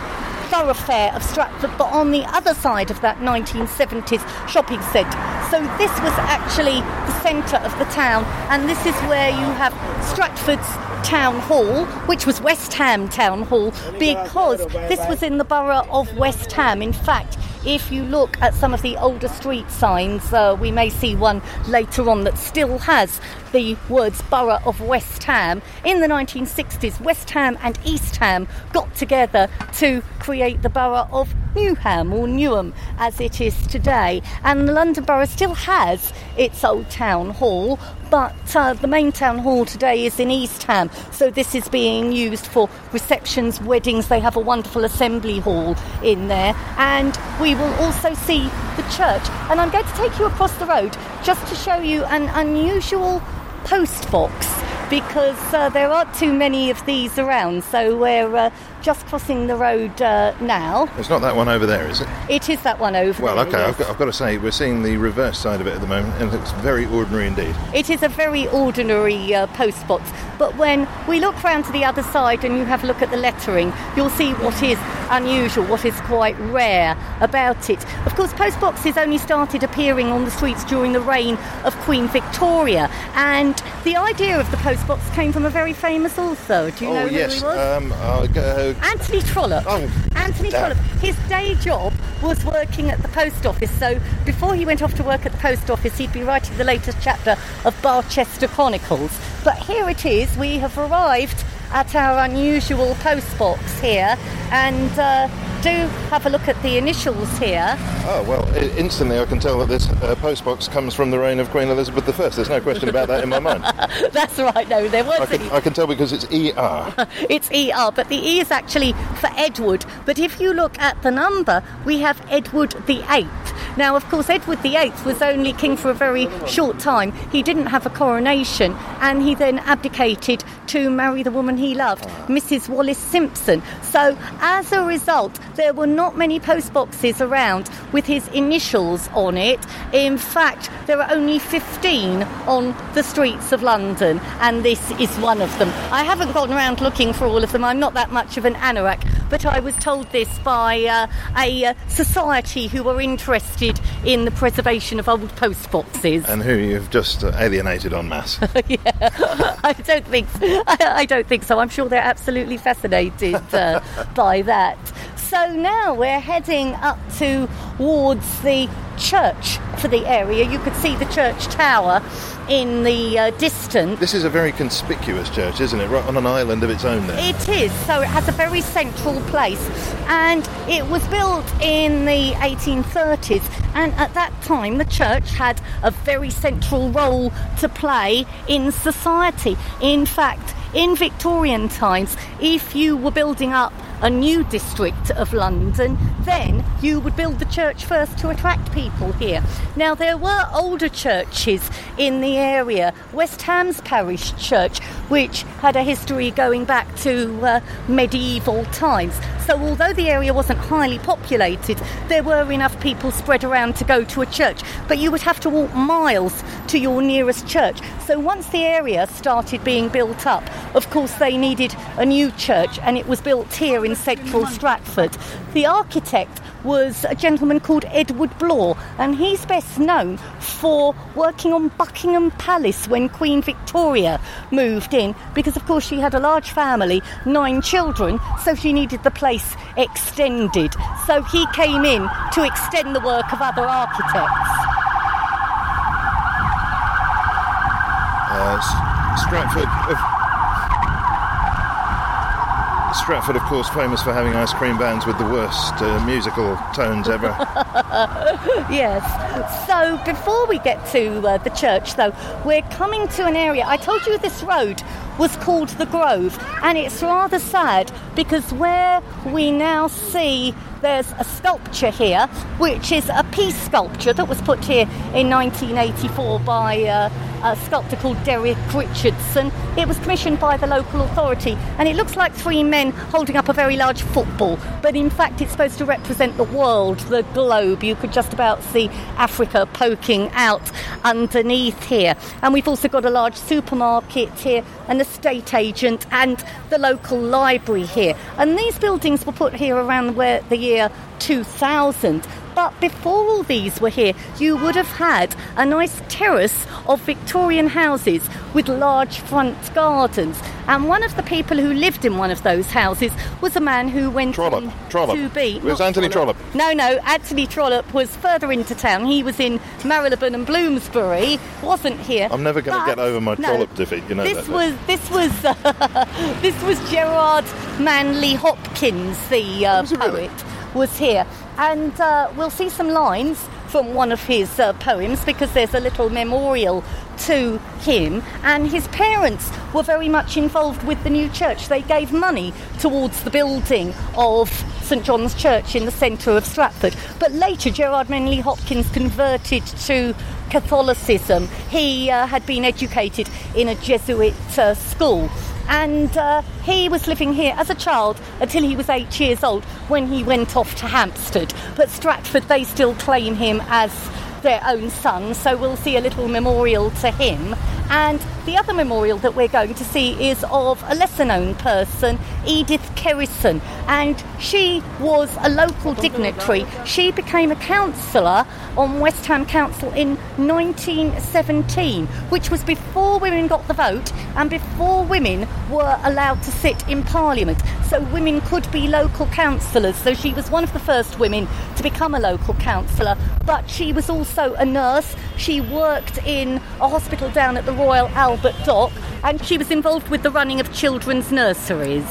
thoroughfare of Stratford, but on the other side of that 1970s shopping centre. So this was actually the centre of the town, and this is where you have Stratford's Town Hall, which was West Ham Town Hall, because this was in the borough of West Ham. In fact, if you look at some of the older street signs, uh, we may see one later on that still has the words Borough of West Ham. In the 1960s, West Ham and East Ham got together to create the borough of Newham or Newham as it is today. And the London Borough still has its old town hall, but uh, the main town hall today is in East Ham. So this is being used for receptions, weddings. They have a wonderful assembly hall in there. And we will also see the church. And I'm going to take you across the road just to show you an unusual post box because uh, there aren't too many of these around. So we're uh, just crossing the road uh, now. It's not that one over there, is it? It is that one over Well, there, okay, yes. I've, got, I've got to say, we're seeing the reverse side of it at the moment, and it looks very ordinary indeed. It is a very ordinary uh, post box, but when we look round to the other side and you have a look at the lettering, you'll see what is unusual, what is quite rare about it. Of course, post boxes only started appearing on the streets during the reign of Queen Victoria, and the idea of the post box came from a very famous author. Do you know oh, who yes. he was? Um, uh, Anthony Trollope. Oh, Anthony damn. Trollope. His day job was working at the post office. So before he went off to work at the post office, he'd be writing the latest chapter of Barchester Chronicles. But here it is. We have arrived at our unusual post box here, and uh, do have a look at the initials here. Oh, well, instantly I can tell that this uh, postbox comes from the reign of Queen Elizabeth I. There's no question about that in my mind. That's right. No, there was I can, I can tell because it's ER. It's ER, but the E is actually for Edward. But if you look at the number, we have Edward the Eighth. Now, of course, Edward the Eighth was only king for a very short time. He didn't have a coronation, and he then abdicated to marry the woman he loved, Mrs. Wallis Simpson. So, as a result, there were not many postboxes around with his initials on it. In fact, there are only 15 on the streets of London, and this is one of them. I haven't gone around looking for all of them. I'm not that much of an anorak, but I was told this by uh, a uh, society who were interested in the preservation of old postboxes. and who you've just uh, alienated en masse. I don't think I, I don't think so. I'm sure they're absolutely fascinated uh, by that. So now we're heading up towards the church for the area. You could see the church tower in the uh, distance. this is a very conspicuous church, isn't it? Right on an island of its own there. It is, so it has a very central place, and it was built in the 1830s. And at that time, the church had a very central role to play in society. In fact, in Victorian times, if you were building up a new district of London, then you would build the church first to attract people here. Now, there were older churches in the area. West Ham's Parish Church, which had a history going back to uh, medieval times. So, although the area wasn't highly populated, there were enough people spread around to go to a church. But you would have to walk miles to your nearest church. So, once the area started being built up, of course, they needed a new church, and it was built here in central Stratford. The architect was a gentleman called Edward Blore, and he's best known for working on Buckingham Palace when Queen Victoria moved in, because of course she had a large family, nine children, so she needed the place extended. So he came in to extend the work of other architects. Uh, Stratford. Stratford, of course, famous for having ice cream bands with the worst uh, musical tones ever. Yes. So before we get to uh, the church, though, we're coming to an area. I told you this road was called the Grove, and it's rather sad because where we now see there's a sculpture here, which is a peace sculpture that was put here in 1984 by uh, a sculptor called Derek Richardson. It was commissioned by the local authority, and it looks like three men holding up a very large football, but in fact, it's supposed to represent the world, the globe. You could just about see Africa poking out underneath here. And we've also got a large supermarket here, an estate agent, and the local library here. And these buildings were put here around where the year 2000. But before all these were here, you would have had a nice terrace of Victorian houses with large front gardens. And one of the people who lived in one of those houses was a man who went Trollope. Trollope. to be. It was Anthony Trollope. No, no, Anthony Trollope was further into town. He was in Marylebone and Bloomsbury, wasn't here. I'm never going to get over my no, Trollope defeat, you know this that. was this was this was Gerard Manley Hopkins, the uh, Was poet, really? was here, and uh, we'll see some lines from one of his uh, poems because there's a little memorial to him. And his parents were very much involved with the new church. They gave money towards the building of St John's Church in the centre of Stratford. But later, Gerard Manley Hopkins converted to Catholicism. He uh, had been educated in a Jesuit uh, school. And uh, he was living here as a child until he was eight years old when he went off to Hampstead. But Stratford, they still claim him as their own son, so we'll see a little memorial to him. And the other memorial that we're going to see is of a lesser known person, Edith Kerrison, and she was a local dignitary. She became a councillor on West Ham Council in 1917, which was before women got the vote and before women were allowed to sit in Parliament. So women could be local councillors. So she was one of the first women to become a local councillor, but she was also a nurse. She worked in a hospital down at the Royal Albert Dock and she was involved with the running of children's nurseries.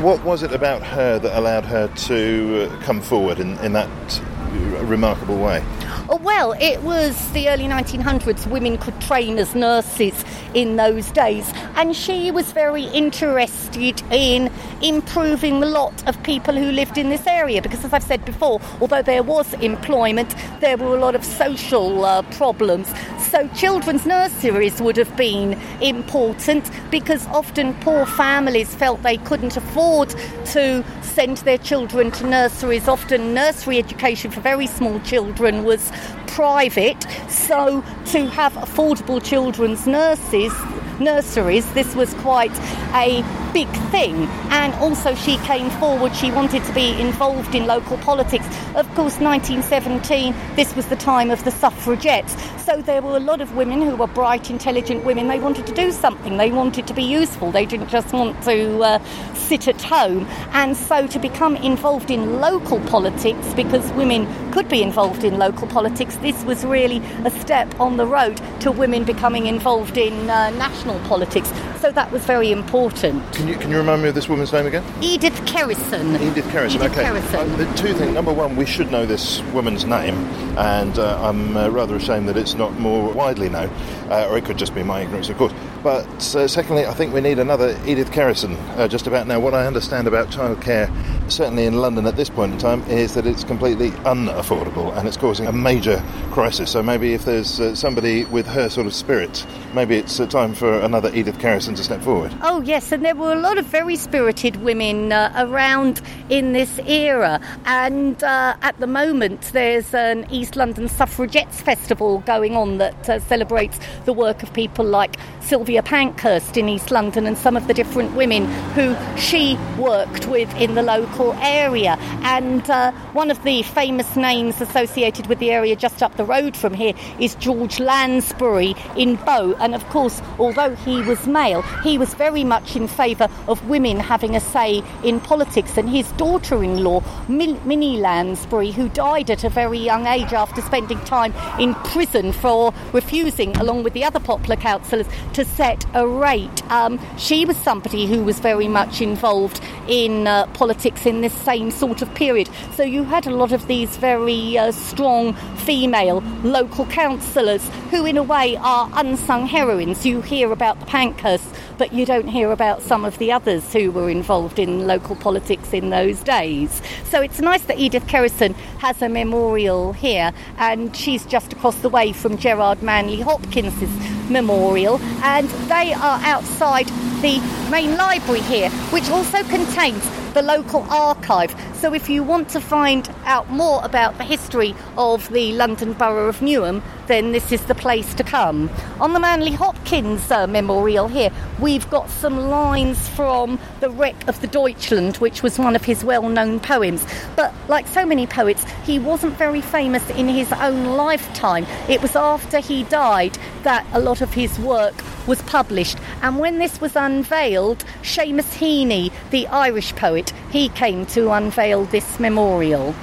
What was it about her that allowed her to uh, come forward in, in that uh, remarkable way? Oh, well, it was the early 1900s. Women could train as nurses in those days, and she was very interested in improving the lot of people who lived in this area because, as I've said before, although there was employment, there were a lot of social uh, problems. So, children's nurseries would have been important because often poor families felt they couldn't afford to send their children to nurseries. Often, nursery education for very small children was private, so to have affordable children's nurses nurseries, this was quite a big thing. And also, she came forward, she wanted to be involved in local politics. Of course, 1917, this was the time of the suffragettes. So there were a lot of women who were bright, intelligent women. They wanted to do something, they wanted to be useful, they didn't just want to uh, sit at home. And so to become involved in local politics, because women could be involved in local politics, this was really a step on the road to women becoming involved in uh, national politics. So that was very important. Can you can you remind me of this woman's name again? Edith Kerrison. Edith Kerrison. Edith okay. Kerrison. Uh, the two things. Number one, we should know this woman's name, and uh, I'm uh, rather ashamed that it's not more widely known, uh, or it could just be my ignorance, of course. But uh, secondly, I think we need another Edith Kerrison uh, just about now. What I understand about childcare, certainly in London at this point in time, is that it's completely unaffordable and it's causing a major crisis. So maybe if there's uh, somebody with her sort of spirit, maybe it's uh, time for another Edith Kerrison to step forward. Oh, yes, and there were a lot of very spirited women uh, around in this era. And uh, at the moment, there's an East London Suffragettes Festival going on that celebrates the work of people like Sylvia Pankhurst in East London and some of the different women who she worked with in the local area. And uh, one of the famous names associated with the area just up the road from here is George Lansbury in Bow. And of course, although he was male, he was very much in favour of women having a say in politics. And his daughter in law, Minnie Lansbury, who died at a very young age after spending time in prison for refusing, along with the other Poplar councillors, to set a rate. Um, she was somebody who was very much involved in uh, politics in this same sort of period. So you had a lot of these very uh, strong female local councillors who, in a way, are unsung heroines. You hear about the Pankhursts, but you don't hear about some of the others who were involved in local politics in those days. So it's nice that Edith Kerrison has a memorial here, and she's just across the way from Gerard Manley Hopkins's memorial, and they are outside the main library here, which also contains the local archive. So if you want to find out more about the history of the London Borough of Newham, then this is the place to come. On the Manley Hopkins uh, memorial here, we've got some lines from The Wreck of the Deutschland, which was one of his well known poems. But like so many poets, he wasn't very famous in his own lifetime. It was after he died that a lot of his work was published. And when this was unveiled, Seamus Heaney, the Irish poet, he came to unveil this memorial.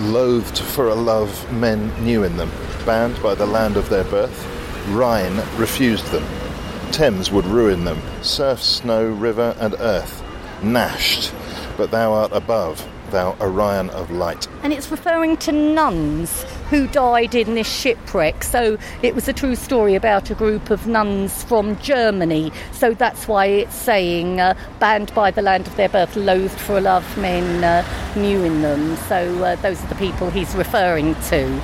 Loathed for a love men knew in them, bound by the land of their birth, Rhine refused them. Thames would ruin them, surf, snow, river, and earth. Gnashed, but thou art above, thou Orion of light. And it's referring to nuns who died in this shipwreck. So it was a true story about a group of nuns from Germany. So that's why it's saying, uh, banned by the land of their birth, loathed for a love men uh, knew in them. So uh, those are the people he's referring to.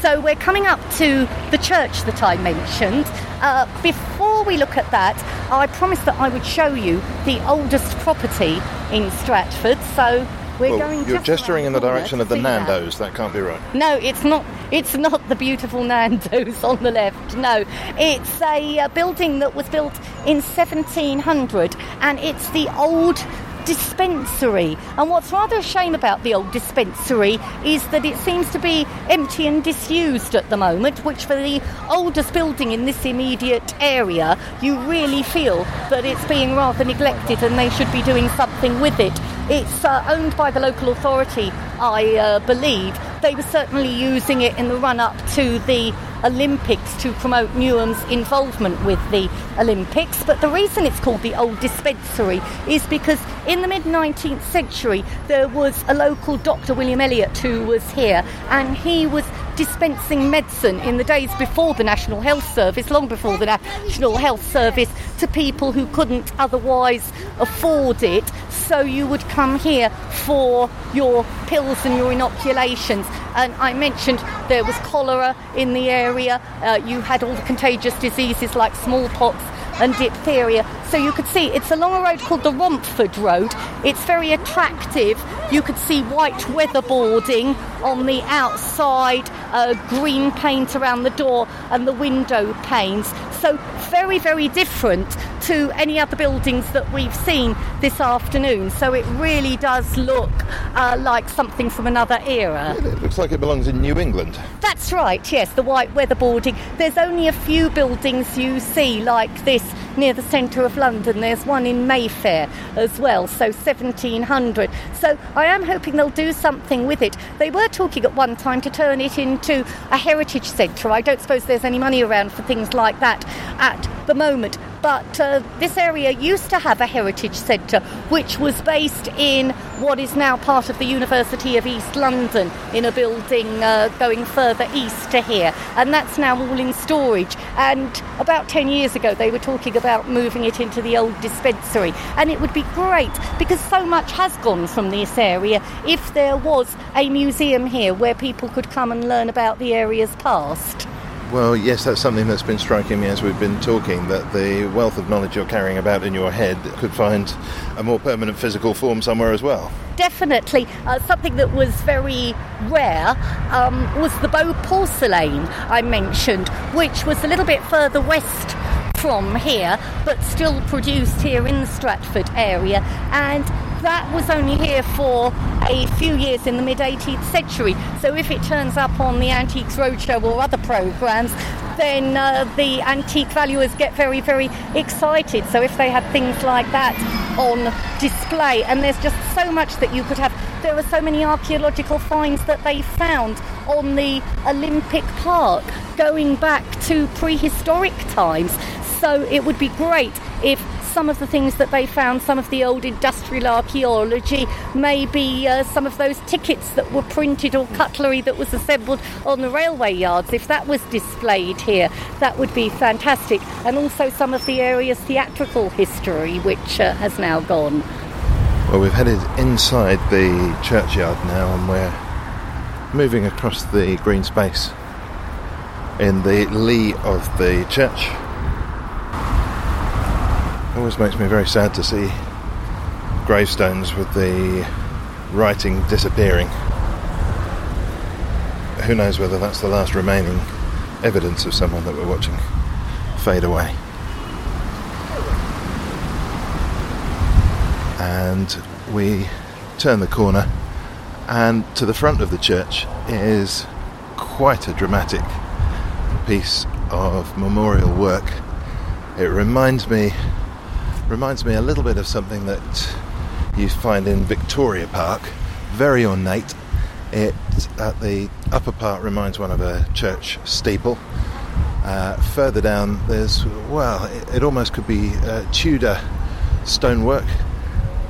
So we're coming up to the church that I mentioned. Uh, before we look at that, I promised that I would show you the oldest property in Stratford. So we're Well, going. you're gesturing in the direction of the see that. Nando's. That can't be right. No, it's not. It's not the beautiful Nando's on the left. No, it's a uh, building that was built in 1700, and it's the old dispensary. And what's rather a shame about the old dispensary is that it seems to be empty and disused at the moment, which for the oldest building in this immediate area, you really feel that it's being rather neglected and they should be doing something with it. It's uh, owned by the local authority, I uh, believe. They were certainly using it in the run up to the Olympics to promote Newham's involvement with the Olympics. But the reason it's called the Old Dispensary is because in the mid 19th century there was a local doctor, William Elliot, who was here, and he was dispensing medicine in the days before the National Health Service, long before the National Health Service, to people who couldn't otherwise afford it. So you would come here for your pills and your inoculations. And I mentioned there was cholera in the area, uh, you had all the contagious diseases like smallpox and diphtheria. So you could see it's along a road called the Romford Road. It's very attractive. You could see white weatherboarding on the outside, uh, green paint around the door and the window panes. So very, very different to any other buildings that we've seen this afternoon. So it really does look uh, like something from another era. It looks like it belongs in New England. That's right, yes, the white weatherboarding. There's only a few buildings you see like this near the centre of London. There's one in Mayfair as well, so 1700. So I am hoping they'll do something with it. They were talking at one time to turn it into a heritage centre. I don't suppose there's any money around for things like that at the moment. But uh, this area used to have a heritage centre which was based in what is now part of the University of East London in a building uh, going further east to here. And that's now all in storage. And about 10 years ago, they were talking about moving it into the old dispensary. And it would be great because so much has gone from this area if there was a museum here where people could come and learn about the area's past. Well, yes, that's something that's been striking me as we've been talking that the wealth of knowledge you're carrying about in your head could find a more permanent physical form somewhere as well. Definitely. Uh, something that was very rare um, was the Bow porcelain I mentioned, which was a little bit further west from here, but still produced here in the Stratford area. And that was only here for a few years in the mid 18th century. So if it turns up on the Antiques Roadshow or other programmes, then uh, the antique valuers get very, very excited. So if they had things like that on display, and there's just so much that you could have. There are so many archaeological finds that they found on the Olympic Park going back to prehistoric times. So it would be great if some of the things that they found, some of the old industrial archaeology, maybe uh, some of those tickets that were printed or cutlery that was assembled on the railway yards, if that was displayed here, that would be fantastic. And also some of the area's theatrical history, which uh, has now gone. Well, we've headed inside the churchyard now and we're moving across the green space in the lee of the church. Always makes me very sad to see gravestones with the writing disappearing. Who knows whether that's the last remaining evidence of someone that we're watching fade away. And we turn the corner, and to the front of the church is quite a dramatic piece of memorial work. It reminds me reminds me a little bit of something that you find in Victoria Park, very ornate. It at the upper part reminds one of a church steeple. Uh, further down, there's well, it, it almost could be uh, Tudor stonework,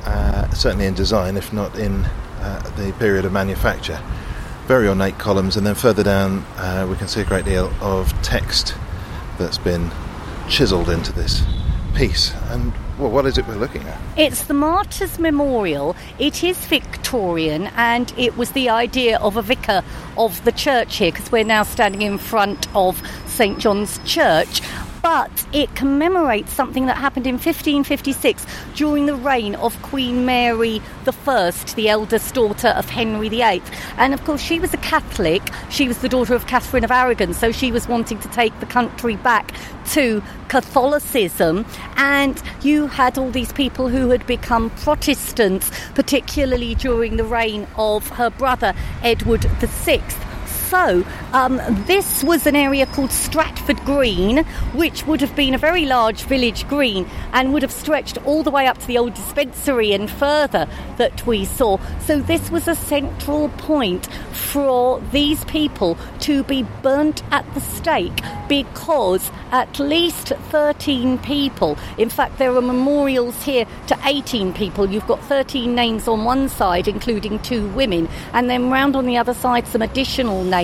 uh, certainly in design, if not in uh, the period of manufacture. Very ornate columns, and then further down, uh, we can see a great deal of text that's been chiselled into this piece. And well, what is it we're looking at? It's the Martyrs Memorial. It is Victorian, and it was the idea of a vicar of the church here, because we're now standing in front of St John's Church. But it commemorates something that happened in 1556 during the reign of Queen Mary I, the eldest daughter of Henry VIII. And of course, she was a Catholic. She was the daughter of Catherine of Aragon, so she was wanting to take the country back to Catholicism, and you had all these people who had become Protestants, particularly during the reign of her brother Edward VI. So, um, this was an area called Stratford Green, which would have been a very large village green and would have stretched all the way up to the old dispensary and further that we saw. So, this was a central point for these people to be burnt at the stake because at least 13 people, in fact, there are memorials here to 18 people. You've got 13 names on one side, including two women, and then round on the other side, some additional names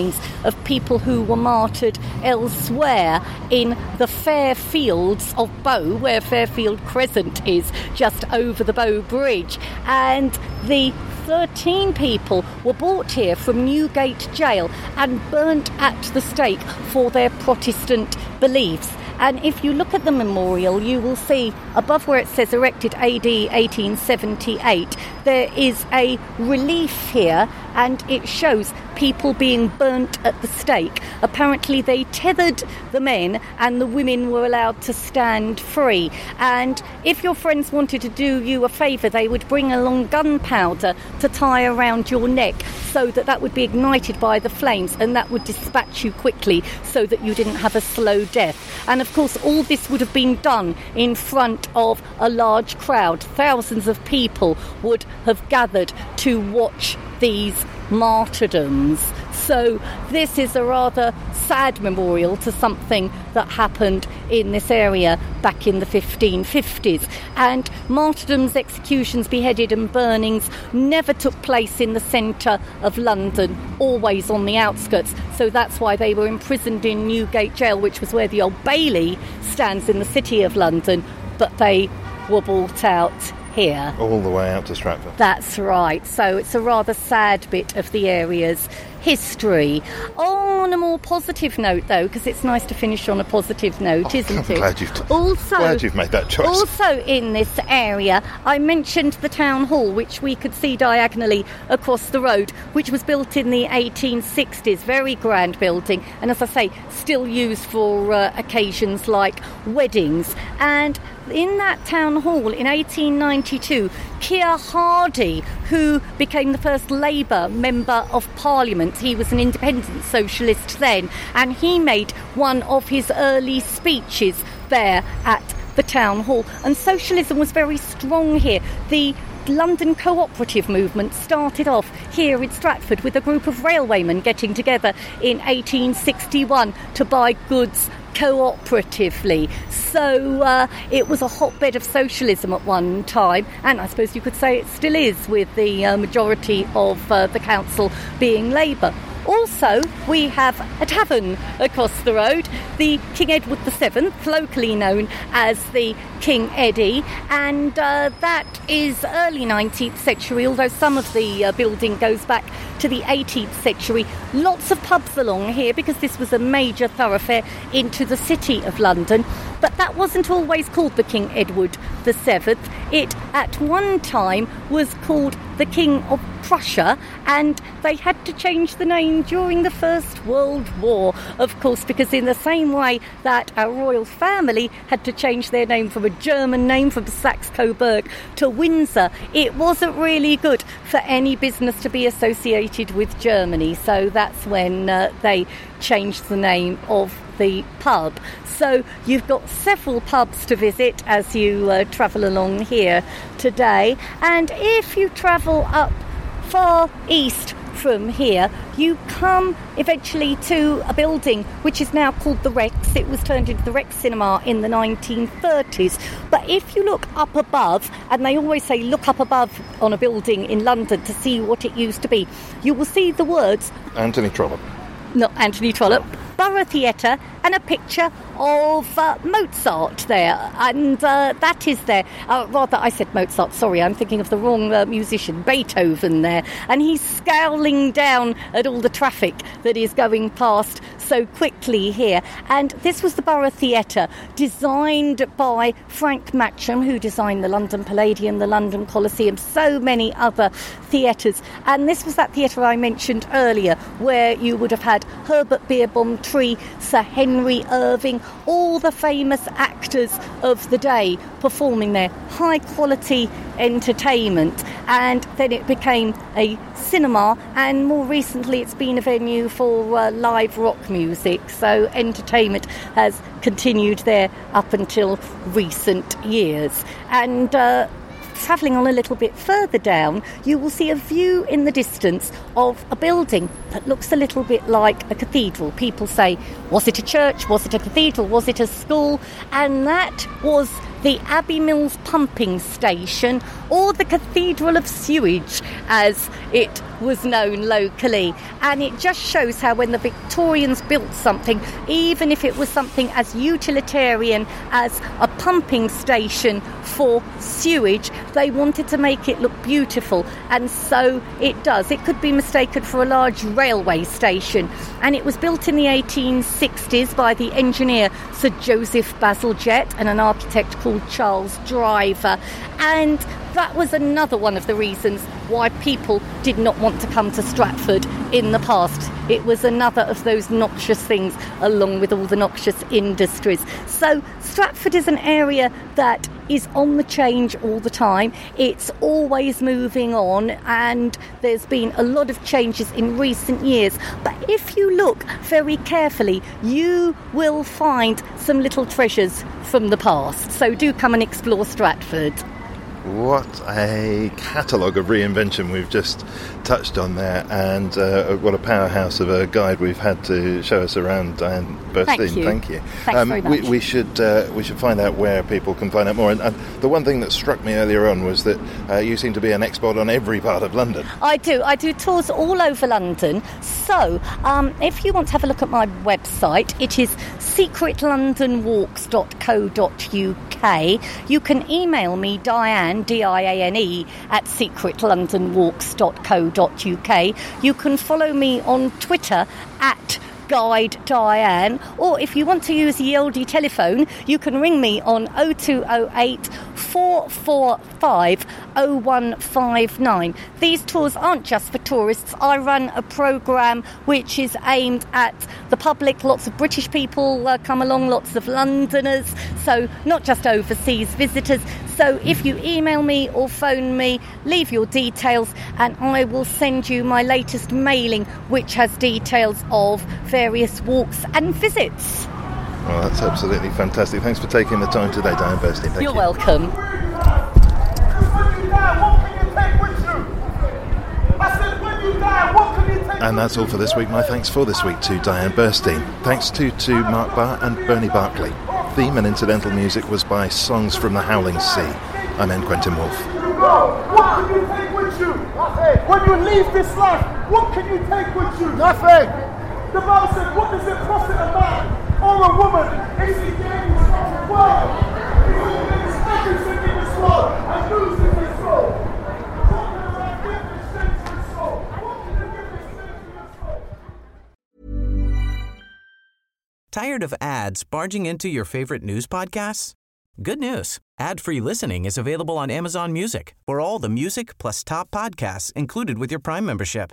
of people who were martyred elsewhere in the fair fields of Bow, where Fairfield Crescent is, just over the Bow Bridge. And the 13 people were brought here from Newgate Jail and burnt at the stake for their Protestant beliefs. And if you look at the memorial, you will see above where it says erected AD 1878, there is a relief here and it shows people being burnt at the stake. Apparently, they tethered the men and the women were allowed to stand free. And if your friends wanted to do you a favour, they would bring along gunpowder to tie around your neck so that that would be ignited by the flames and that would dispatch you quickly so that you didn't have a slow death. And of course, all this would have been done in front of a large crowd. Thousands of people would have gathered to watch these martyrdoms. So, this is a rather sad memorial to something that happened in this area back in the 1550s. And martyrdoms, executions, beheaded, and burnings never took place in the centre of London, always on the outskirts. So, that's why they were imprisoned in Newgate Jail, which was where the Old Bailey stands in the city of London, but they were brought out here. All the way out to Stratford. That's right. So it's a rather sad bit of the area's history. On a more positive note, though, because it's nice to finish on a positive note, Oh, isn't I'm it? glad you've- also, glad you've made that choice. Also, in this area, I mentioned the town hall, which we could see diagonally across the road, which was built in the 1860s. Very grand building, and as I say, still used for uh, occasions like weddings. And in that town hall in 1892, Keir Hardie, who became the first Labour member of Parliament, he was an independent socialist then, and he made one of his early speeches there at the town hall. And socialism was very strong here. The London cooperative movement started off here in Stratford with a group of railwaymen getting together in 1861 to buy goods cooperatively. So uh, it was a hotbed of socialism at one time, and I suppose you could say it still is, with the uh, majority of uh, the council being Labour. Also, we have a tavern across the road, the King Edward VII, locally known as the King Eddie, and uh, that is early 19th century, although some of the uh, building goes back to the 18th century. Lots of pubs along here because this was a major thoroughfare into the city of London. But that wasn't always called the King Edward VII. It at one time was called the King of Prussia, and they had to change the name during the First World War, of course, because in the same way that our royal family had to change their name from a German name from Saxe Coburg to Windsor, it wasn't really good for any business to be associated with Germany. So that's when uh, they changed the name of the pub. So you've got several pubs to visit as you uh, travel along here today. And if you travel up far east from here, you come eventually to a building which is now called the Rex. It was turned into the Rex Cinema in the 1930s. But if you look up above, and they always say look up above on a building in London to see what it used to be, you will see the words Anthony Trollope. not Anthony Trollope, Borough Theatre, and a picture of uh, Mozart there. And uh, that is there. Uh, rather, I said Mozart, sorry, I'm thinking of the wrong uh, musician, Beethoven there. And he's scowling down at all the traffic that is going past so quickly here. And this was the Borough Theatre, designed by Frank Matcham, who designed the London Palladium, the London Coliseum, so many other theatres. And this was that theatre I mentioned earlier, where you would have had Herbert Beerbohm Sir Henry Irving, all the famous actors of the day performing there. High quality entertainment, and then it became a cinema, and more recently it's been a venue for uh, live rock music. So entertainment has continued there up until recent years, and. Uh, travelling on a little bit further down, you will see a view in the distance of a building that looks a little bit like a cathedral. People say, was it a church? Was it a cathedral? Was it a school? And that was the Abbey Mills pumping station or the Cathedral of Sewage as it was known locally. And it just shows how when the Victorians built something, even if it was something as utilitarian as a pumping station for sewage, they wanted to make it look beautiful. And so it does. It could be mistaken for a large railway station. And it was built in the 1860s by the engineer Sir Joseph Bazalgette and an architect called Charles Driver. And that was another one of the reasons why people did not want to come to Stratford in the past. It was another of those noxious things, along with all the noxious industries. So, Stratford is an area that is on the change all the time. It's always moving on, and there's been a lot of changes in recent years. But if you look very carefully, you will find some little treasures from the past. So, do come and explore Stratford. What a catalogue of reinvention we've just touched on there, and uh, what a powerhouse of a guide we've had to show us around Diane Burstein. Thank you. Thank you. Thanks very we, much. we should uh, we should find out where people can find out more. And, and the one thing that struck me earlier on was that uh, you seem to be an expert on every part of London. I do. I do tours all over London. So, um, if you want to have a look at my website, it is secretlondonwalks.co.uk. You can email me, Diane, D I A N E, at secretlondonwalks.co.uk. You can follow me on Twitter at Guide Diane, or if you want to use the LD telephone, you can ring me on 0208 445 0159. These tours aren't just for tourists. I run a programme which is aimed at the public. Lots of British people uh, come along, lots of Londoners, so not just overseas visitors. So if you email me or phone me, leave your details, and I will send you my latest mailing, which has details of various walks and visits. Well, that's absolutely fantastic. Thanks for taking the time today, Diane Burstein. Thank You're you. welcome. And that's all for this week. My thanks for this week to Diane Burstein. Thanks too to Mark Barr and Bernie Barkley. Theme and incidental music was by Songs from the Howling Sea. I'm N. Quentin Woolf. What can you take with you? Nothing. When you leave this life, what can you take with you? Nothing. The Bible what does it profit a man or a woman if gains the whole world? Tired of ads barging into your favorite news podcasts? Good news. Ad-free listening is available on Amazon Music for all the music plus top podcasts included with your Prime membership.